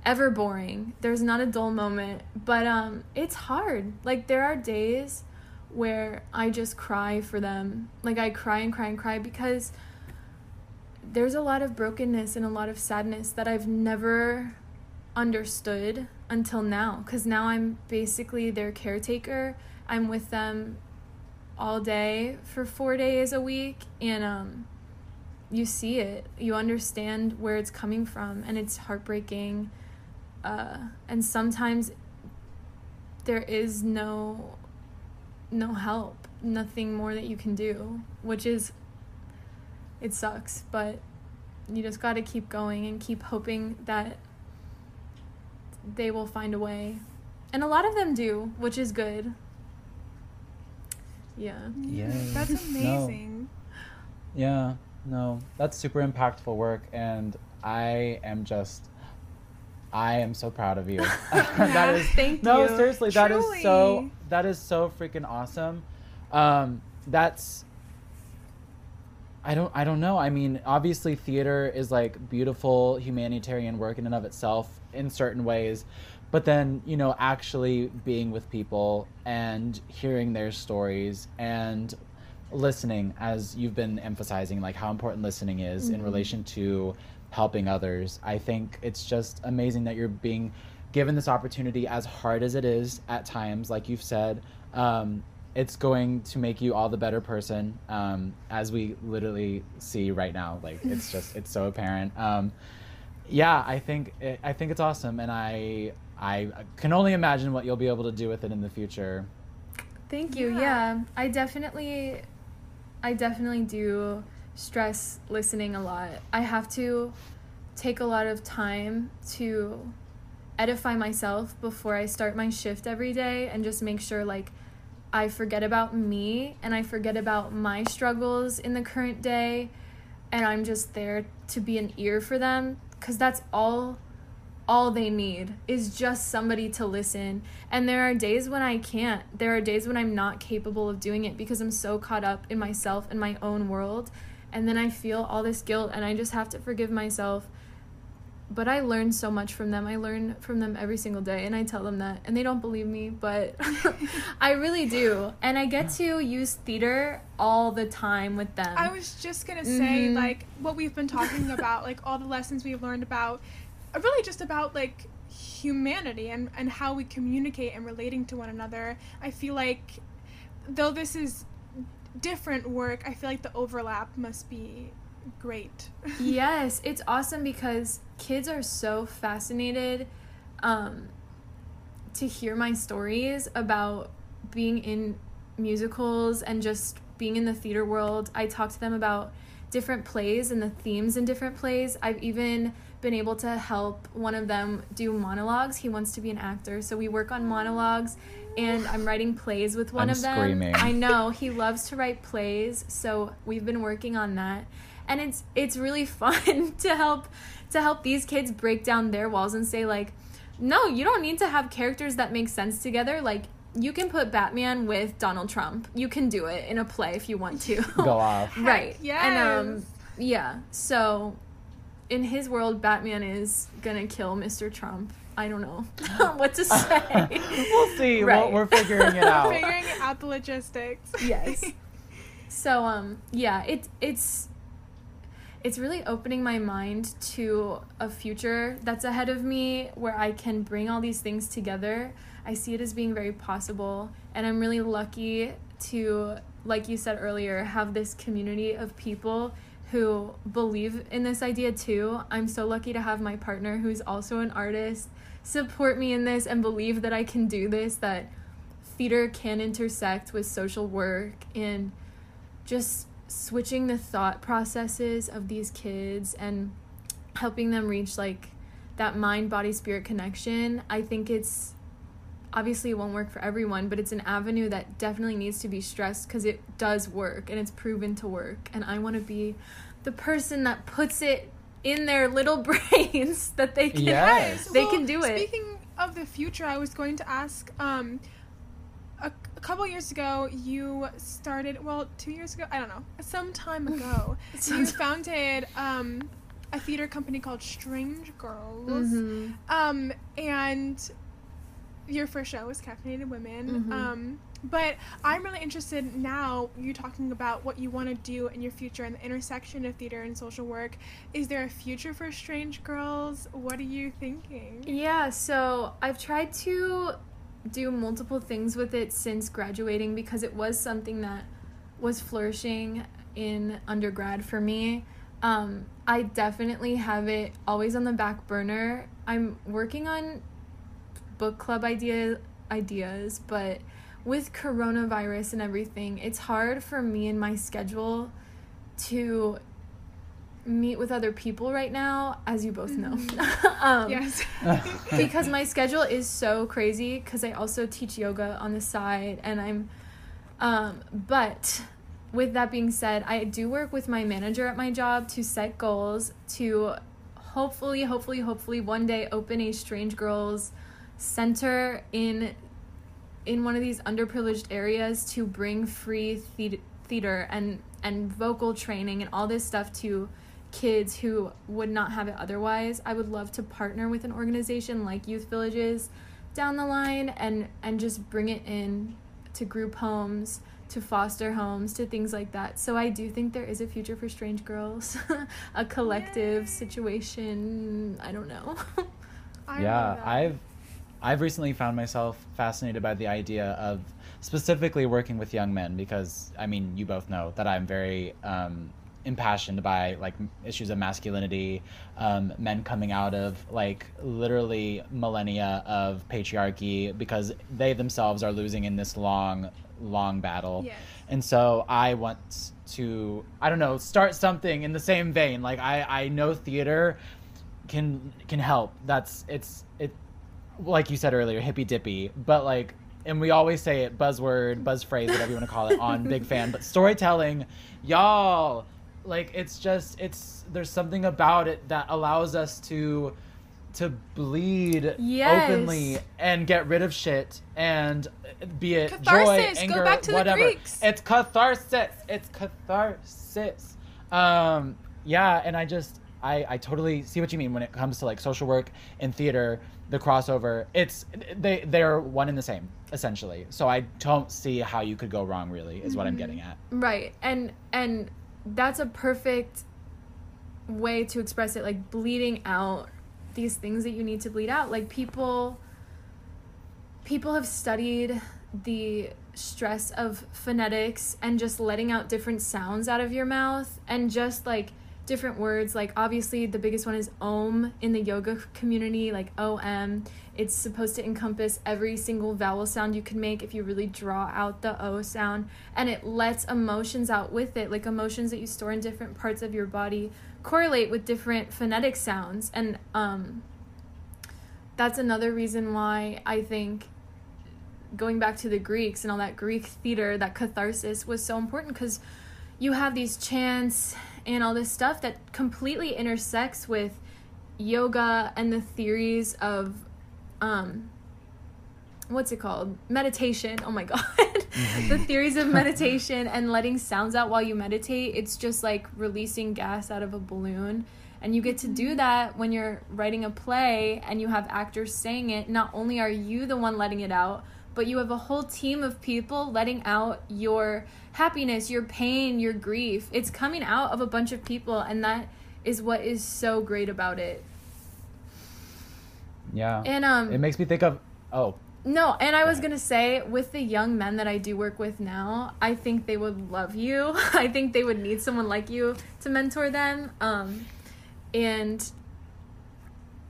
ever boring. There's not a dull moment, but um, it's hard. Like there are days where I just cry for them. Like I cry and cry and cry because there's a lot of brokenness and a lot of sadness that I've never understood until now cuz now I'm basically their caretaker. I'm with them all day for 4 days a week and um you see it. You understand where it's coming from and it's heartbreaking. Uh and sometimes there is no no help, nothing more that you can do, which is it sucks, but you just got to keep going and keep hoping that they will find a way. And a lot of them do, which is good. Yeah. Yeah. That's <laughs> No. amazing. Yeah, no, that's super impactful work, and I am just, I am so proud of you. <laughs> <laughs> that is Thank no, you. seriously, that is so that is so freaking awesome. Um, that's. I don't I don't know. I mean, obviously theater is like beautiful humanitarian work in and of itself in certain ways. But then, you know, actually being with people and hearing their stories and listening as you've been emphasizing like how important listening is in Mhm. relation to helping others. I think it's just amazing that you're being given this opportunity as hard as it is at times like you've said um, it's going to make you all the better person, um, as we literally see right now. Like it's just it's so apparent. Um, yeah, I think it, I think it's awesome, and I I can only imagine what you'll be able to do with it in the future. Thank you. Yeah. Yeah. I definitely I definitely do stress listening a lot. I have to take a lot of time to edify myself before I start my shift every day and just make sure like I forget about me and I forget about my struggles in the current day and I'm just there to be an ear for them cuz that's all all they need is just somebody to listen. And there are days when I can't. There are days when I'm not capable of doing it because I'm so caught up in myself and my own world. And then I feel all this guilt and I just have to forgive myself. But I learn so much from them. I learn from them every single day and I tell them that. And they don't believe me, but <laughs> I really do. And I get to use theater all the time with them. I was just gonna say, Mhm. like, what we've been talking <laughs> about, like, all the lessons we've learned about, are really just about, like, humanity and, and how we communicate and relating to one another. I feel like, though this is different work, I feel like the overlap must be great. <laughs> yes, it's awesome because kids are so fascinated um, to hear my stories about being in musicals and just being in the theater world. I talk to them about different plays and the themes in different plays. I've even been able to help one of them do monologues. He wants to be an actor, so we work on monologues and I'm writing plays with one I'm of them. screaming. I know <laughs> he loves to write plays, so we've been working on that. And it's it's really <laughs> fun to help to help these kids break down their walls and say like, "No, you don't need to have characters that make sense together. Like you can put Batman with Donald Trump. You can do it in a play if you want to." Go <laughs> off. right. Yeah. And um yeah. So in his world Batman is going to kill Mr. Trump. I don't know <laughs> <laughs> what to say. <laughs> we'll see. Right. We're, we're figuring it out. Figuring out the logistics. yes. So um yeah, it it's it's really opening my mind to a future that's ahead of me where I can bring all these things together. I see it as being very possible and I'm really lucky to like you said earlier have this community of people who believe in this idea too. I'm so lucky to have my partner who's also an artist support me in this and believe that I can do this that theater can intersect with social work and just switching the thought processes of these kids and helping them reach like that mind body spirit connection i think it's obviously it won't work for everyone but it's an avenue that definitely needs to be stressed because it does work and it's proven to work and i want to be the person that puts it in their little <laughs> brains that they can Yes. they can do it Speaking of the future, I was going to ask. Um, a, a couple years ago, you started. Well, two years ago, I don't know. Some time <laughs> ago, you <laughs> founded um, a theater company called Strange Girls. Mhm. Um, and your first show was Caffeinated Women. Mhm. Um, but I'm really interested now. You talking about what you want to do in your future and the intersection of theater and social work. Is there a future for Strange Girls? What are you thinking? Yeah, so I've tried to do multiple things with it since graduating because it was something that was flourishing in undergrad for me. Um, I definitely have it always on the back burner. I'm working on book club idea ideas, but with coronavirus and everything, it's hard for me and my schedule to meet with other people right now, as you both know. <laughs> um, Yes. <laughs> because my schedule is so crazy because I also teach yoga on the side and I'm um but with that being said, I do work with my manager at my job to set goals to hopefully hopefully hopefully one day open a strange girls center in in one of these underprivileged areas to bring free the- theater and and vocal training and all this stuff to kids who would not have it otherwise. I would love to partner with an organization like Youth Villages down the line and and just bring it in to group homes, to foster homes, to things like that. So I do think there is a future for strange girls, <laughs> a collective Yay. situation. I don't know. <laughs> I yeah. I've I've recently found myself fascinated by the idea of specifically working with young men because I mean you both know that I'm very um, impassioned by like issues of masculinity, um, men coming out of like literally millennia of patriarchy because they themselves are losing in this long, long battle. Yes. And so I want to, I don't know, start something in the same vein. Like I, I know theater can can help. That's it's it, like you said earlier, hippy dippy, but like. And we always say it, buzzword, buzz phrase, whatever you want to call it, on Big Fan. But storytelling, y'all, like it's just it's there's something about it that allows us to to bleed Yes. openly and get rid of shit and be it Catharsis. joy Go anger back to the whatever Greeks. it's catharsis it's catharsis um yeah and i just i i totally see what you mean when it comes to like social work and theater the crossover it's they they're one and the same essentially so i don't see how you could go wrong really is what i'm getting mm-hmm. at Right. And and that's a perfect way to express it like bleeding out these things that you need to bleed out. Like people people have studied the stress of phonetics and just letting out different sounds out of your mouth and just like different words. Like obviously the biggest one is om in the yoga community like om it's supposed to encompass every single vowel sound you can make if you really draw out the o sound. And it lets emotions out with it. Like emotions that you store in different parts of your body correlate with different phonetic sounds. And um that's another reason why i think going back to the Greeks and all that Greek theater, that catharsis was so important because you have these chants and all this stuff that completely intersects with yoga and the theories of um what's it called? Meditation. Oh my <laughs> god. The theories of <laughs> meditation and letting sounds out while you meditate. It's just like releasing gas out of a balloon. And you get to do that when you're writing a play and you have actors saying it. Not only are you the one letting it out but you have a whole team of people letting out your happiness your pain your grief it's coming out of a bunch of people and that is what is so great about it yeah and um it makes me think of oh no, and I was gonna say, with the young men that I do work with now, I think they would love you. <laughs> I think they would need someone like you to mentor them. Um, and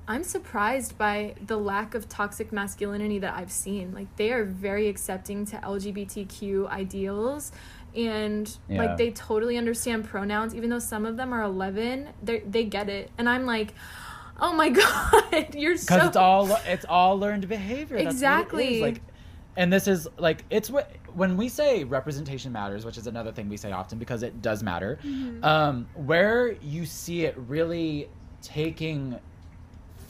I'm surprised by the lack of toxic masculinity that I've seen. Like, they are very accepting to LGBTQ ideals. And Yeah. like they totally understand pronouns, even though some of them are eleven, they they get it, and I'm like, oh my <laughs> god, you're so because it's all it's all learned behavior That's what it Exactly. like and this is like it's what when we say representation matters which is another thing we say often because it does matter um where you see it really taking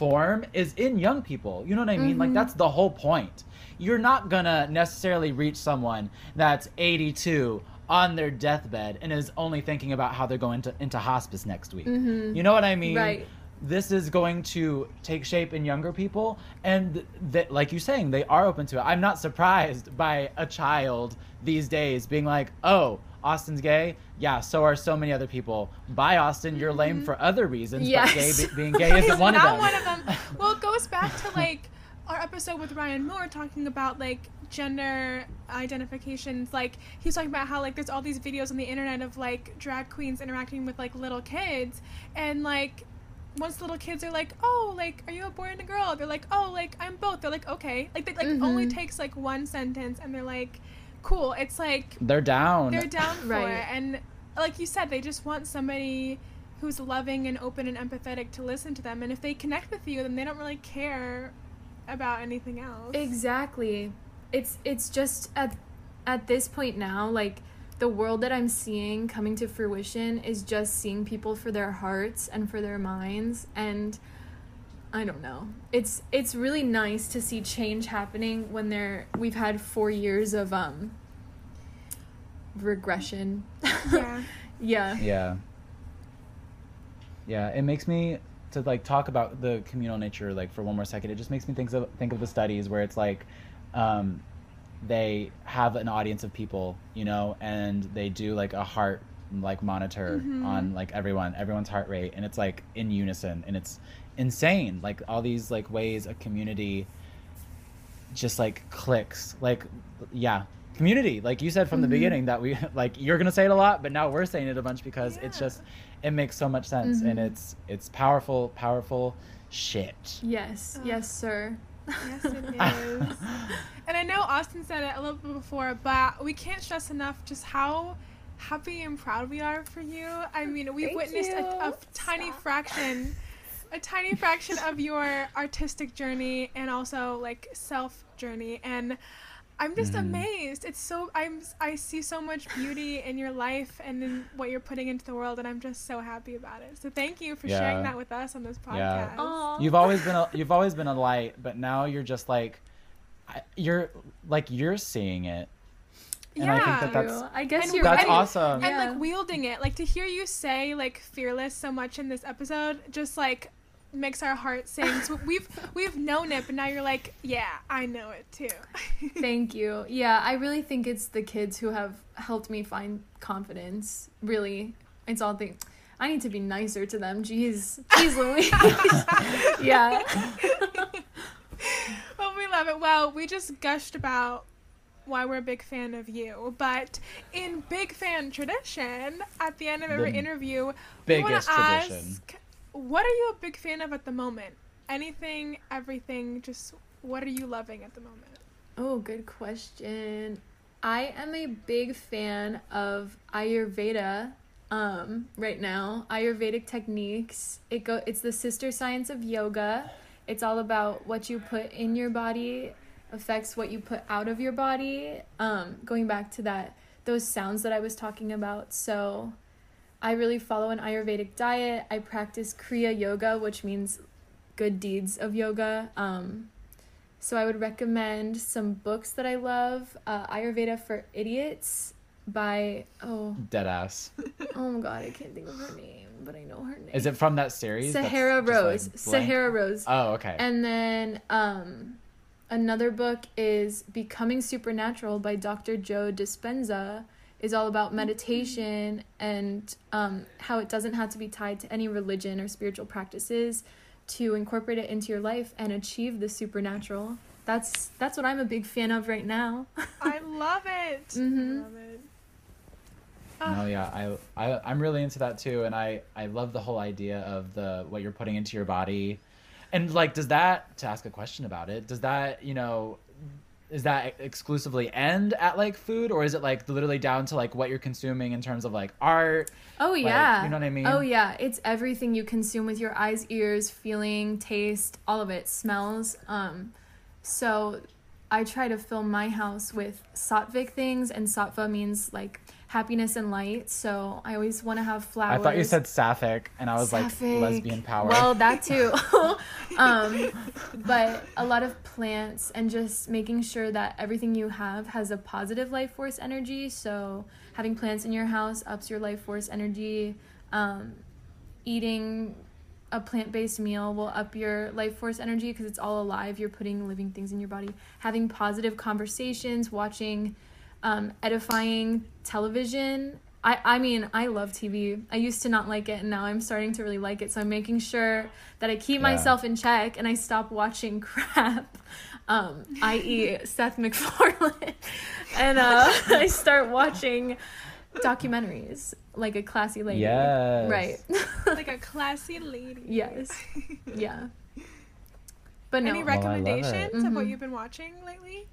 form is in young people. You know what i mean? Like mm-hmm. that's the whole point. You're not gonna necessarily reach someone that's 82 on their deathbed and is only thinking about how they're going to into hospice next week. Mm-hmm. You know what i mean? Right. this is going to take shape in younger people and that like you're saying they are open to it. I'm not surprised by a child these days being like oh austin's gay yeah so are so many other people bye austin you're lame for other reasons Yes. but gay be- being gay <laughs> isn't one of not them one of them. <laughs> Well, it goes back to like our episode with Ryan Moore talking about like gender identifications. Like he was talking about how like there's all these videos on the internet of like drag queens interacting with like little kids, and like once little kids are like, oh, like are you a boy and a girl? They're like, oh, like I'm both. They're like, okay, like they like only Mhm. takes like one sentence, and they're like, cool. It's like they're down they're down for Right. it and like you said they just want somebody who's loving and open and empathetic to listen to them and if they connect with you then they don't really care about anything else Exactly. It's it's just at at this point now, like the world that I'm seeing coming to fruition is just seeing people for their hearts and for their minds and I don't know. It's it's really nice to see change happening when there we've had 4 years of um regression. yeah <laughs> yeah. yeah yeah it makes me to like talk about the communal nature like for one more second it just makes me think of think of the studies where it's like um they have an audience of people you know and they do like a heart like monitor Mhm. on like everyone everyone's heart rate and it's like in unison and it's insane like all these like ways a community just like clicks like yeah community like you said from the Mhm. beginning that we <laughs> like you're gonna say it a lot but now we're saying it a bunch because it's just it makes so much sense and Mhm. it's it's powerful powerful shit Yes, Ugh. yes, sir. Yes, it <laughs> is. and I know Austin said it a little bit before, but we can't stress enough just how happy and proud we are for you. I mean, we've Thank witnessed a, a tiny Stop. fraction, a tiny fraction of your artistic journey and also like self journey, and I'm just Mhm. amazed. It's so I'm I see so much beauty in your life and in what you're putting into the world, and I'm just so happy about it. So thank you for sharing that with us on this podcast. Yeah. Aw. you've always been a, you've always been a light but now you're just like you're like you're seeing it And I think that that's- I guess And you're that's and- right. awesome and Yeah. like wielding it like to hear you say like fearless so much in this episode just like makes our heart sing so <laughs> we've we've known it but now you're like yeah i know it too <laughs> Thank you. Yeah, I really think it's the kids who have helped me find confidence. Really, it's all things. I need to be nicer to them. Jeez, jeez, Louise. <laughs> yeah. well we love it well we just gushed about why we're a big fan of you but in big fan tradition at the end of every The interview we biggest want to tradition ask what are you a big fan of at the moment anything everything just what are you loving at the moment Oh, good question. I am a big fan of Ayurveda um, right now. Ayurvedic techniques. It go. It's the sister science of yoga. It's all about what you put in your body affects what you put out of your body. Um, going back to that, those sounds that I was talking about. So, I really follow an Ayurvedic diet. I practice Kriya Yoga, which means good deeds of yoga. Um, so I would recommend some books that I love. Uh, Ayurveda for Idiots by oh dead ass <laughs> oh my god I can't think of her name, but I know her name. is it from that series Sahara like, Rose? blank? Sahara Rose. oh okay And then um, another book is Becoming Supernatural by Dr. Joe Dispenza. Is all about meditation and um, how it doesn't have to be tied to any religion or spiritual practices to incorporate it into your life and achieve the supernatural. That's that's what I'm a big fan of right now. <laughs> I love it. Mhm. I love it. Ah, No, yeah, I, I I'm really into that too, and I I love the whole idea of the what you're putting into your body, and like, does that to ask a question about it? Does that you know, is that exclusively end at like food, or is it like literally down to like what you're consuming in terms of like art? Oh Like, yeah. you know what I mean? Oh yeah, it's everything you consume with your eyes, ears, feeling, taste, all of it, smells. Um so I try to fill my house with sattvic things and sattva means like happiness and light. So I always want to have flowers. I thought you said sapphic, and I was Sapphic. like lesbian power. Well, that <laughs> too. <laughs> um, but a lot of plants and just making sure that everything you have has a positive life force energy. So having plants in your house ups your life force energy. Um, eating a plant-based meal will up your life force energy because it's all alive. You're putting living things in your body. Having positive conversations, watching um, edifying television. I, I mean, I love TV. I used to not like it, and now I'm starting to really like it. So I'm making sure that I keep Yeah. myself in check and I stop watching <laughs> crap, um, i.e., Seth MacFarlane, <laughs> and uh, <laughs> I start watching documentaries like a classy lady. Yes. Right. like a classy lady. yes. Yeah. But no, Any Well, I recommendations of what Mhm. you've been watching lately?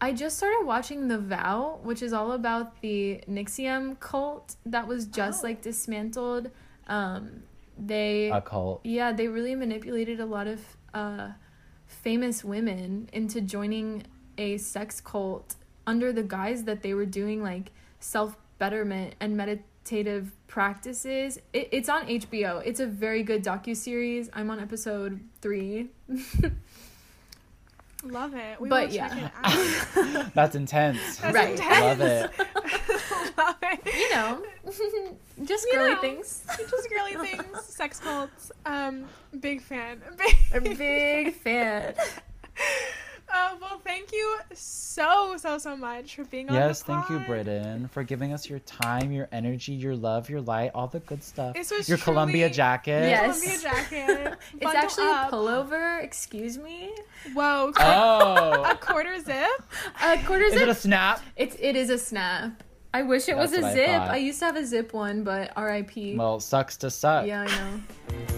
I just started watching The Vow, which is all about the NXIVM cult that was just Oh. like dismantled. Um, they a cult. yeah, they really manipulated a lot of uh, famous women into joining a sex cult under the guise that they were doing like self betterment and meditative practices. It, it's on HBO. It's a very good docu series. I'm on episode three. <laughs> Love it. We But will yeah. check it <laughs> out. That's intense. That's Right. intense. Love it. <laughs> Love it. You know, <laughs> just You girly know. things. Just girly things, sex cults. Um, big fan. A big fan. Uh, well, thank you so so so much for being on Yes, thank you, pod. Britton, for giving us your time, your energy, your love, your light, all the good stuff. This was your Columbia jacket. Yes. Columbia jacket. <laughs> It's actually up. a pullover. Excuse me. Whoa, Oh. a quarter zip. A quarter Is zip. it a snap? It's it is a snap. I wish it was a what I zip. I, used to have a zip one, but R.I.P. Well, sucks to suck. yeah, I know. <laughs>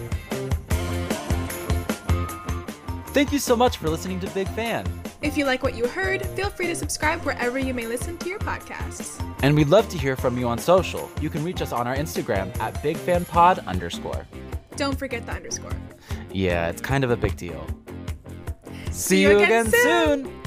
Thank you so much for listening to Big Fan. If you like what you heard, feel free to subscribe wherever you may listen to your podcasts. And we'd love to hear from you on social. You can reach us on our Instagram at BigFanPod underscore. Don't forget the underscore. Yeah, it's kind of a big deal. See, you again soon.